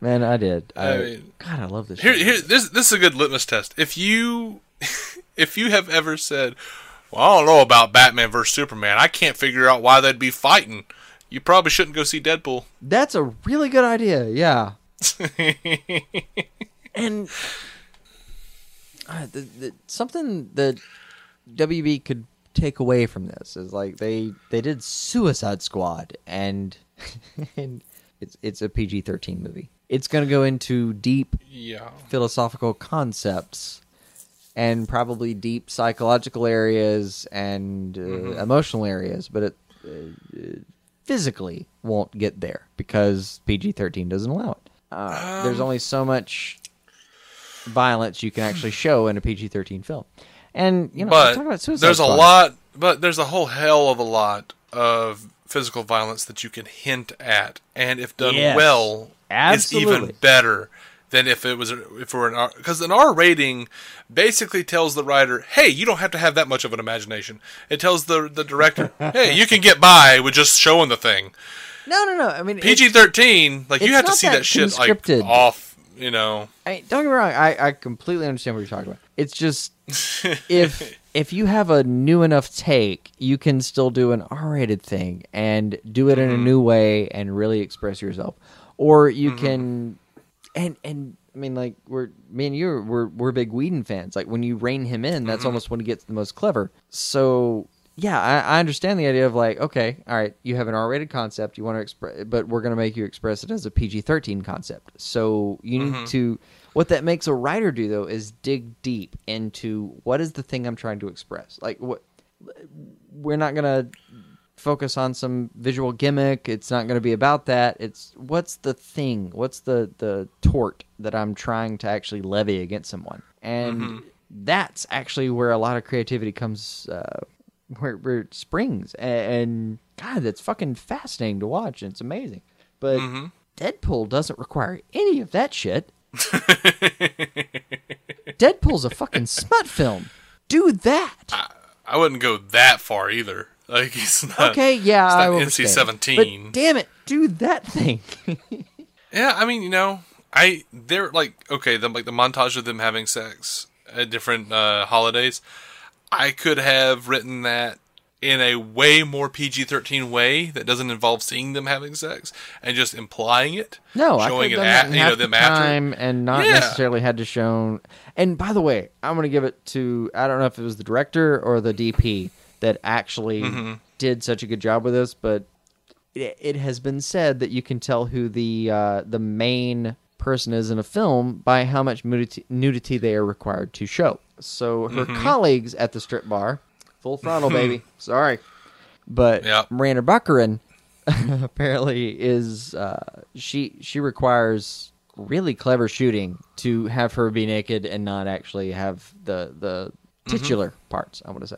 Man, I did. I, I mean- God, I love this. Here, here, this this is a good litmus test. If you, if you have ever said, "Well, I don't know about Batman versus Superman. I can't figure out why they'd be fighting," you probably shouldn't go see Deadpool. That's a really good idea. Yeah. and uh, the, the, something that WB could take away from this is like they they did Suicide Squad and, and it's it's a PG thirteen movie. It's going to go into deep Yeah. philosophical concepts and probably deep psychological areas and uh, emotional areas, but it uh, physically won't get there because PG 13 doesn't allow it. Uh, there's only so much violence you can actually show in a PG 13 film. And, you know, but about Suicide there's a lot, but there's a whole hell of a lot of physical violence that you can hint at, and if done Yes. well, it's even better than if it was if it were an R because an R rating basically tells the writer, "Hey, you don't have to have that much of an imagination." It tells the the director, "Hey, you can get by with just showing the thing." No, no, no. I mean, PG thirteen, like you have to see that that shit like off, you know. I mean, don't get me wrong. I, I completely understand what you're talking about. It's just if if you have a new enough take, you can still do an R-rated thing and do it in a mm-hmm. new way and really express yourself. Or you mm-hmm. can, and and I mean, like we're me and you we're we're big Whedon fans. Like when you rein him in, that's mm-hmm. almost when he gets the most clever. So yeah, I, I understand the idea of like, okay, all right, you have an R-rated concept, you want to express, but we're going to make you express it as a PG-13 concept. So you need mm-hmm. to. What that makes a writer do though is dig deep into what is the thing I'm trying to express. Like what we're not going to focus on some visual gimmick. It's not going to be about that. It's what's the thing? What's the the tort that I'm trying to actually levy against someone? And that's actually where a lot of creativity comes uh, where, where it springs. And, and God, that's fucking fascinating to watch. And it's amazing. But Deadpool doesn't require any of that shit. Deadpool's a fucking smut film. Do that. I wouldn't go that far either. Like it's not Okay, yeah, it's I. NC-17. But damn it, do that thing. Yeah, I mean, you know, I they're like okay, the like the montage of them having sex at different uh, holidays. I could have written that in a way more PG thirteen way that doesn't involve seeing them having sex and just implying it. No, I showing could it have done that at you know them after. time and not Yeah. necessarily had to show. And by the way, I'm going to give it to I don't know if it was the director or the DP that actually Mm-hmm. did such a good job with this, but it, it has been said that you can tell who the uh, the main person is in a film by how much nudity, nudity they are required to show. So her Mm-hmm. colleagues at the strip bar, full frontal baby. Sorry, but Yep. Morena Baccarin apparently is uh, she she requires really clever shooting to have her be naked and not actually have the the Mm-hmm. titular parts. I want to say.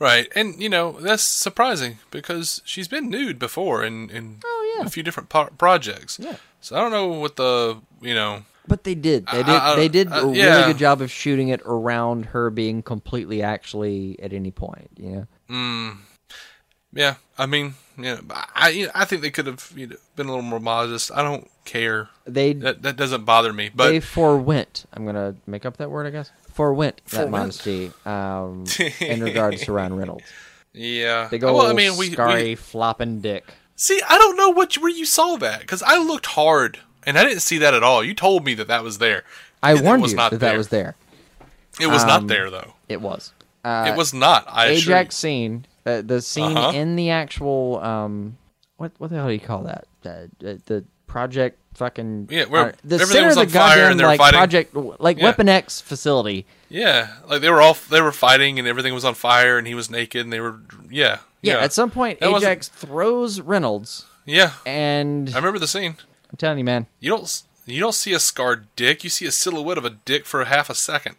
Right, and you know that's surprising because she's been nude before in in Oh, yeah. a few different po- projects. Yeah. So I don't know what the you know. But they did. They did. I- they did uh, a really good job of shooting it around her being completely actually at any point. You know. Yeah, I mean, yeah, but I you know, I think they could have you know, been a little more modest. I don't care. They That that doesn't bother me. But they forewent. I'm gonna make up that word. I guess forewent that Forewent. modesty um, in regards to Ryan Reynolds. yeah, Big old well, I mean, we, scary we flopping dick. see. I don't know what where you saw that because I looked hard and I didn't see that at all. You told me that that was there. I warned was you not that there. that was there. It was Um, not there though. It was. Uh, it was not. I. Ajax scene Uh, the scene Uh-huh. in the actual um, what what the hell do you call that? Uh, the, the project fucking Yeah, where uh, the center was of the fire goddamn and they were like fighting. project like Yeah. Weapon X facility. Yeah, like they were all they were fighting and everything was on fire and he was naked and they were yeah Yeah, yeah at some point That Ajax throws Reynolds, yeah. and I remember the scene. I'm telling you, man, You don't you don't see a scarred dick. You see a silhouette of a dick for a half a second.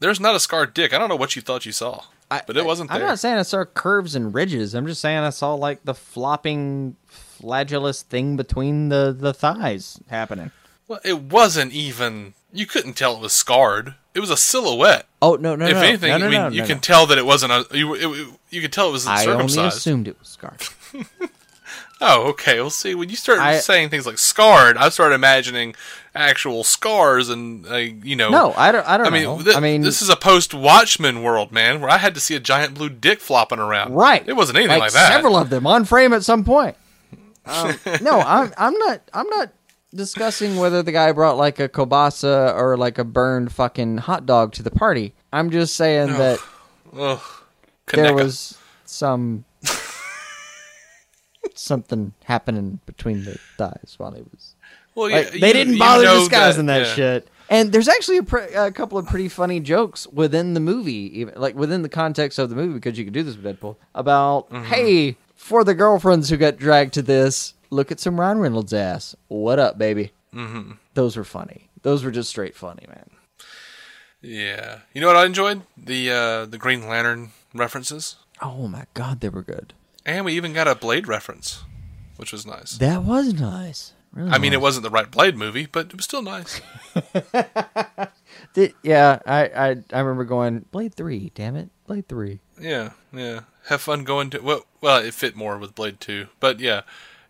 There's not a scarred dick. I don't know what you thought you saw, I, but it wasn't I'm not saying I saw curves and ridges. I'm just saying I saw like the flopping flagellus thing between the the thighs happening. well, it wasn't even. You couldn't tell it was scarred. It was a silhouette. Oh no no if no! anything, no, no, I mean, you can tell that it wasn't a. You it, it- you could tell it was I only circumcised. assumed it was scarred. Oh, okay. We'll see, when you start I- saying things like scarred, I started imagining actual scars and uh, you know. No, I don't. I don't I mean, know. th- I mean, this is a post Watchmen world, man, where I had to see a giant blue dick flopping around. right. It wasn't anything like, that. Several of them on frame at some point. Um, no, I'm. I'm not. I'm not discussing whether the guy brought like a kobasa or like a burned fucking hot dog to the party. I'm just saying that Ugh. there was some something happening between the thighs while he was. Well, Like, yeah, they didn't you bother disguising that, yeah. shit. And there's actually a, pre- a couple of pretty funny jokes within the movie, even like within the context of the movie, because you could do this with Deadpool. About Mm-hmm. hey, for the girlfriends who got dragged to this, look at some Ryan Reynolds ass. What up, baby? Mm-hmm. Those were funny. Those were just straight funny, man. Yeah. You know what I enjoyed? The uh, the Green Lantern references, Oh my god, they were good. and we even got a Blade reference, which was nice. That was nice. Really I mean, it was. wasn't the right Blade movie, but it was still nice. Did- yeah, I, I I remember going Blade Three. Damn it, Blade Three. Yeah, yeah. Have fun going to well, well, it fit more with Blade Two, but yeah,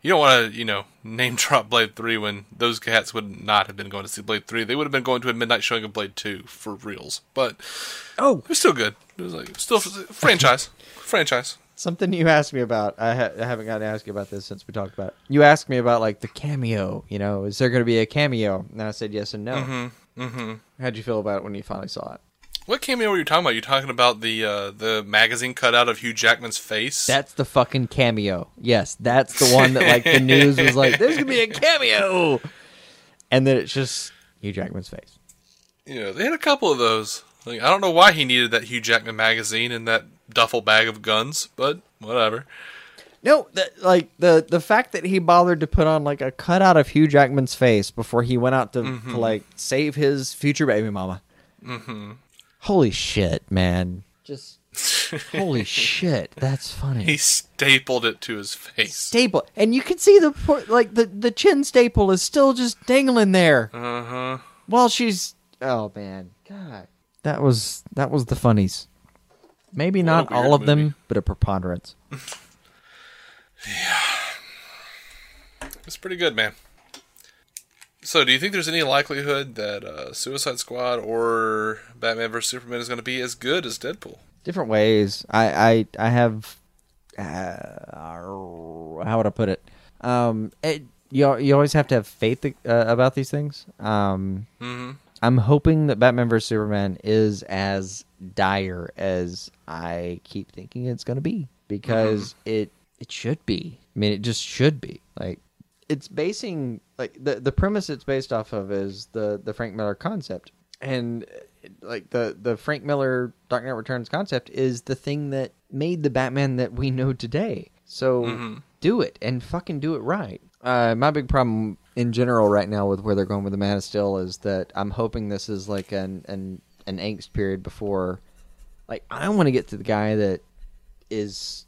you don't want to, you know, name drop Blade Three when those cats would not have been going to see Blade Three. They would have been going to a midnight showing of Blade Two for reals. But Oh, it was still good. It was like still franchise, franchise. Something you asked me about. I, ha- I haven't gotten to ask you about this since we talked about it. You asked me about like the cameo. You know, is there going to be a cameo? And I said yes and no. Mm-hmm. Mm-hmm. How'd you feel about it when you finally saw it? What cameo were you talking about? You talking about the uh, the magazine cutout of Hugh Jackman's face? That's the fucking cameo. Yes, that's the one that like the news was like, "There's gonna be a cameo," and then it's just Hugh Jackman's face. Yeah, they had a couple of those. Like, I don't know why he needed that Hugh Jackman magazine and that duffel bag of guns, but whatever. No, the, like the the fact that he bothered to put on like a cutout of Hugh Jackman's face before he went out to, to like save his future baby mama. Mm-hmm. Holy shit, man! Just holy shit. That's funny. He stapled it to his face. staple, and you can see the por- like the the chin staple is still just dangling there. Uh huh. While she's oh man, God, that was that was the funnies. Maybe not all of them, but a preponderance. Yeah, it's pretty good, man. So, do you think there's any likelihood that uh, Suicide Squad or Batman vs Superman is going to be as good as Deadpool? different ways. I I I have uh, how would I put it? Um, it, you you always have to have faith uh, about these things. Um, I'm hoping that Batman vs Superman is as dire as I keep thinking it's going to be because it it should be. I mean, it just should be. Like it's basing like the the premise it's based off of is the the Frank Miller concept and like the the Frank Miller Dark Knight Returns concept is the thing that made the Batman that we know today. So do it and fucking do it right. Uh, my big problem in general right now with where they're going with the Man of Steel is that I'm hoping this is like an an an angst period before. Like I want to get to the guy that is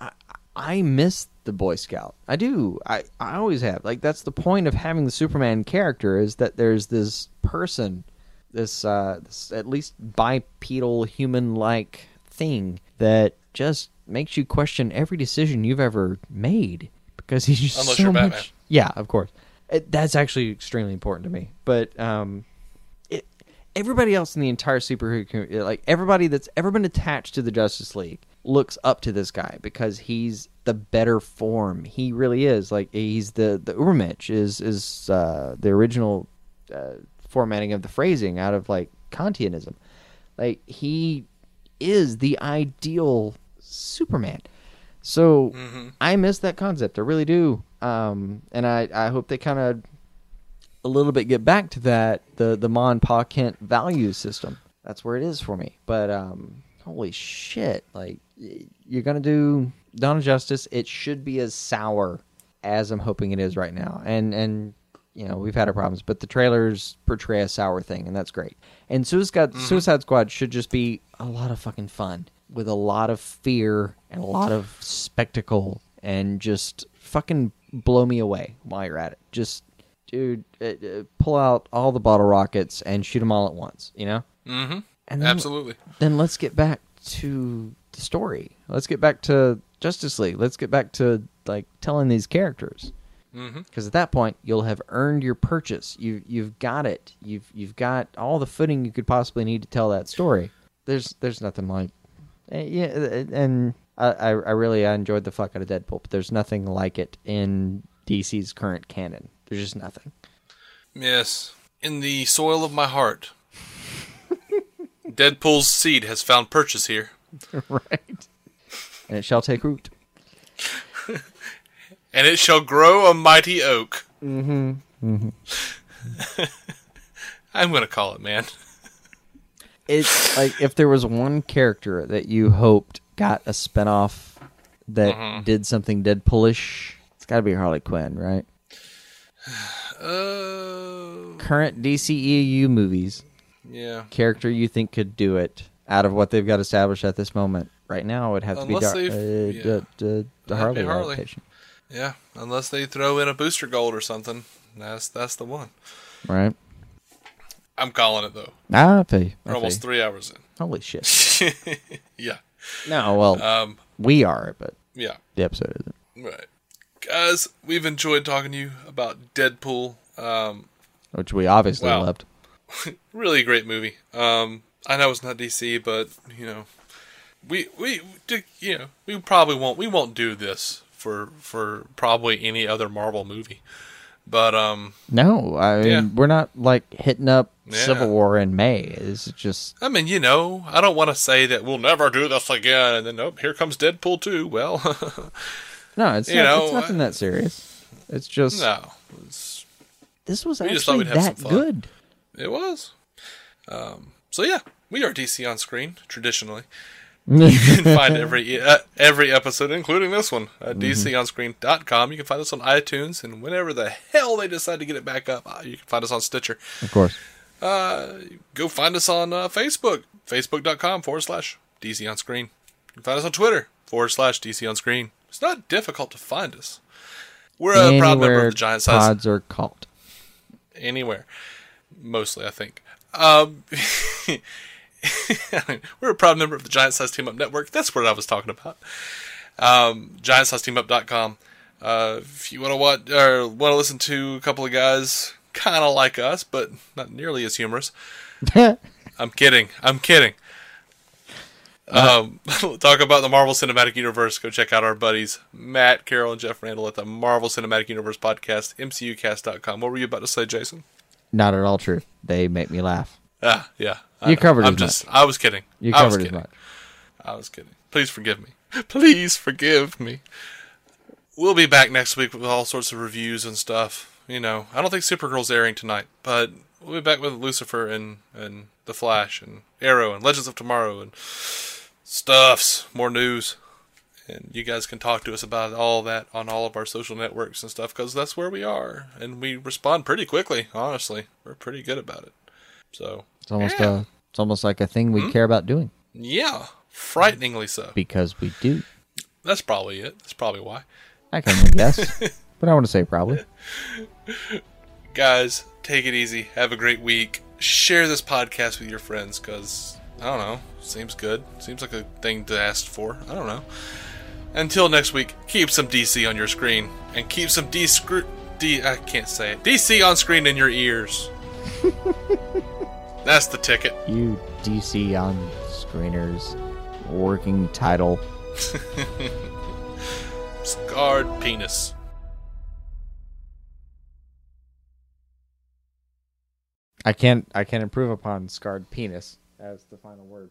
I, I miss the Boy Scout. I do. I, I always have. Like that's the point of having the Superman character is that there's this person, this uh this at least bipedal human like thing that just makes you question every decision you've ever made because he's just Unless so you're Batman. much. Yeah, of course. It, that's actually extremely important to me. But um it, everybody else in the entire superhero community, like everybody that's ever been attached to the Justice League, looks up to this guy because he's the better form. He really is. Like he's the the Ubermensch is is uh, the original uh, formatting of the phrasing out of like Kantianism. Like he is the ideal Superman. So I miss that concept. I really do. Um, and I, I hope they kind of a little bit get back to that the the Ma and Pa Kent value system. That's where it is for me. But um, holy shit! Like you're gonna do of Justice. It should be as sour as I'm hoping it is right now. And and you know we've had our problems, but the trailers portray a sour thing, and that's great. And Suicide Suicide Squad should just be a lot of fucking fun with a lot of fear and a lot of spectacle and just fucking blow me away while you're at it. Just dude, uh, uh, pull out all the bottle rockets and shoot them all at once. You know. Mm-hmm. And then, Absolutely. Then let's get back to the story. Let's get back to Justice League. Let's get back to like telling these characters. Mm-hmm. Because at that point, you'll have earned your purchase. You you've got it. You've you've got all the footing you could possibly need to tell that story. There's there's nothing like, eh, yeah, eh, and I I I really I enjoyed the fuck out of Deadpool, but there's nothing like it in DC's current canon. There's just nothing. Yes. In the soil of my heart, Deadpool's seed has found purchase here. right. And it shall take root. and it shall grow a mighty oak. Mm-hmm. Mm-hmm. I'm gonna call it, man. it's like if there was one character that you hoped got a spinoff that Mhm. did something Deadpoolish, it's got to be Harley Quinn, right? Uh, Current DCEU movies, yeah. character you think could do it out of what they've got established at this moment. Right now, it would have Unless to be Dar- uh, yeah. the Harley, Harley. adaptation, Yeah, unless they throw in a booster gold or something. That's that's the one. right? I'm calling it though. Ah, I you. I We're almost three hours in. Holy shit! yeah. No, well, Um. we are, but Yeah. the episode isn't. Right. Guys, we've enjoyed talking to you about Deadpool. Um, Which we obviously Wow. loved. really great movie. Um, I know it's not DC, but you know, we we you know we probably won't we won't do this for for probably any other Marvel movie. But um, No, I mean Yeah. we're not like hitting up Yeah. Civil War in May. It's just I mean, you know, I don't want to say that we'll never do this again, and then nope, here comes Deadpool too. Well, no, it's You not, know, it's nothing that serious. It's just no, it's, this was we just thought actually we'd have that good. It was. Um, so yeah, we are DC on screen traditionally. You can find every uh, every episode, including this one, at DCOnScreen.com. You can find us on iTunes, and whenever the hell they decide to get it back up, uh, you can find us on Stitcher. Of course. Uh, go find us on uh, Facebook, facebook.com forward slash DC on Screen. You can find us on Twitter, forward slash DC on Screen. It's not difficult to find us. We're a proud member of the Giant Size pods are caught. anywhere. Mostly, I think. Um, we're a proud member of the Giant Size Team Up Network. That's what I was talking about. Um, GiantSizeTeamUp.com. Uh, if you want to watch or want to listen to a couple of guys kind of like us, but not nearly as humorous. I'm kidding. I'm kidding. Um, talk about the Marvel Cinematic Universe. Go check out our buddies Matt, Carol, and Jeff Randall at the Marvel Cinematic Universe podcast, MCUcast.com. What were you about to say, Jason? Not at all true. They make me laugh. Ah, yeah. I You know. covered I'm as just. I was kidding. You I was covered as kidding. much. I was kidding. Please forgive me. Please forgive me. We'll be back next week with all sorts of reviews and stuff. You know, I don't think Supergirl's airing tonight, but we'll be back with Lucifer and and The Flash and Arrow and Legends of Tomorrow and stuffs, more news. And you guys can talk to us about all that on all of our social networks and stuff because that's where we are, and we respond pretty quickly. Honestly, we're pretty good about it. So It's almost Yeah. uh it's almost like a thing we Hmm? care about doing yeah, frighteningly so. because we do. That's probably it. That's probably why. I can guess, but I want to say probably. Guys, take it easy. Have a great week. Share this podcast with your friends because, I don't know, seems good. Seems like a thing to ask for. I don't know. Until next week, keep some DC on your screen and keep some D screw. D. I can't say it. DC on screen in your ears. That's the ticket. You DC on screeners working title. Scarred penis. I can't I can't improve upon scarred penis as the final word.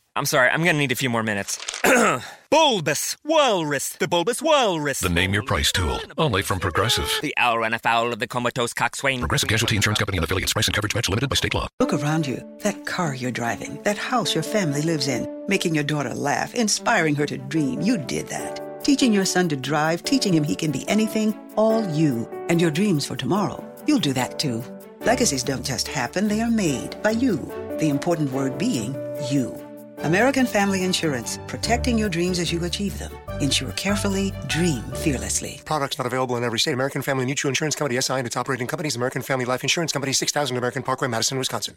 I'm sorry, I'm gonna need a few more minutes. bulbous Walrus, the Bulbous Walrus. The Name Your Price tool. Only from Progressive. The owl ran afoul of the comatose coxswain. Progressive Casualty Insurance Company and affiliates. Price and coverage match limited by state law. Look around you. That car you're driving, that house your family lives in, making your daughter laugh, inspiring her to dream. You did that. Teaching your son to drive, teaching him he can be anything, all you. And your dreams for tomorrow. You'll do that too. Legacies don't just happen, they are made by you. The important word being you. American Family Insurance, protecting your dreams as you achieve them. Insure carefully, dream fearlessly. Products not available in every state. American Family Mutual Insurance Company, SI, and its operating companies, American Family Life Insurance Company, 6000 American Parkway, Madison, Wisconsin.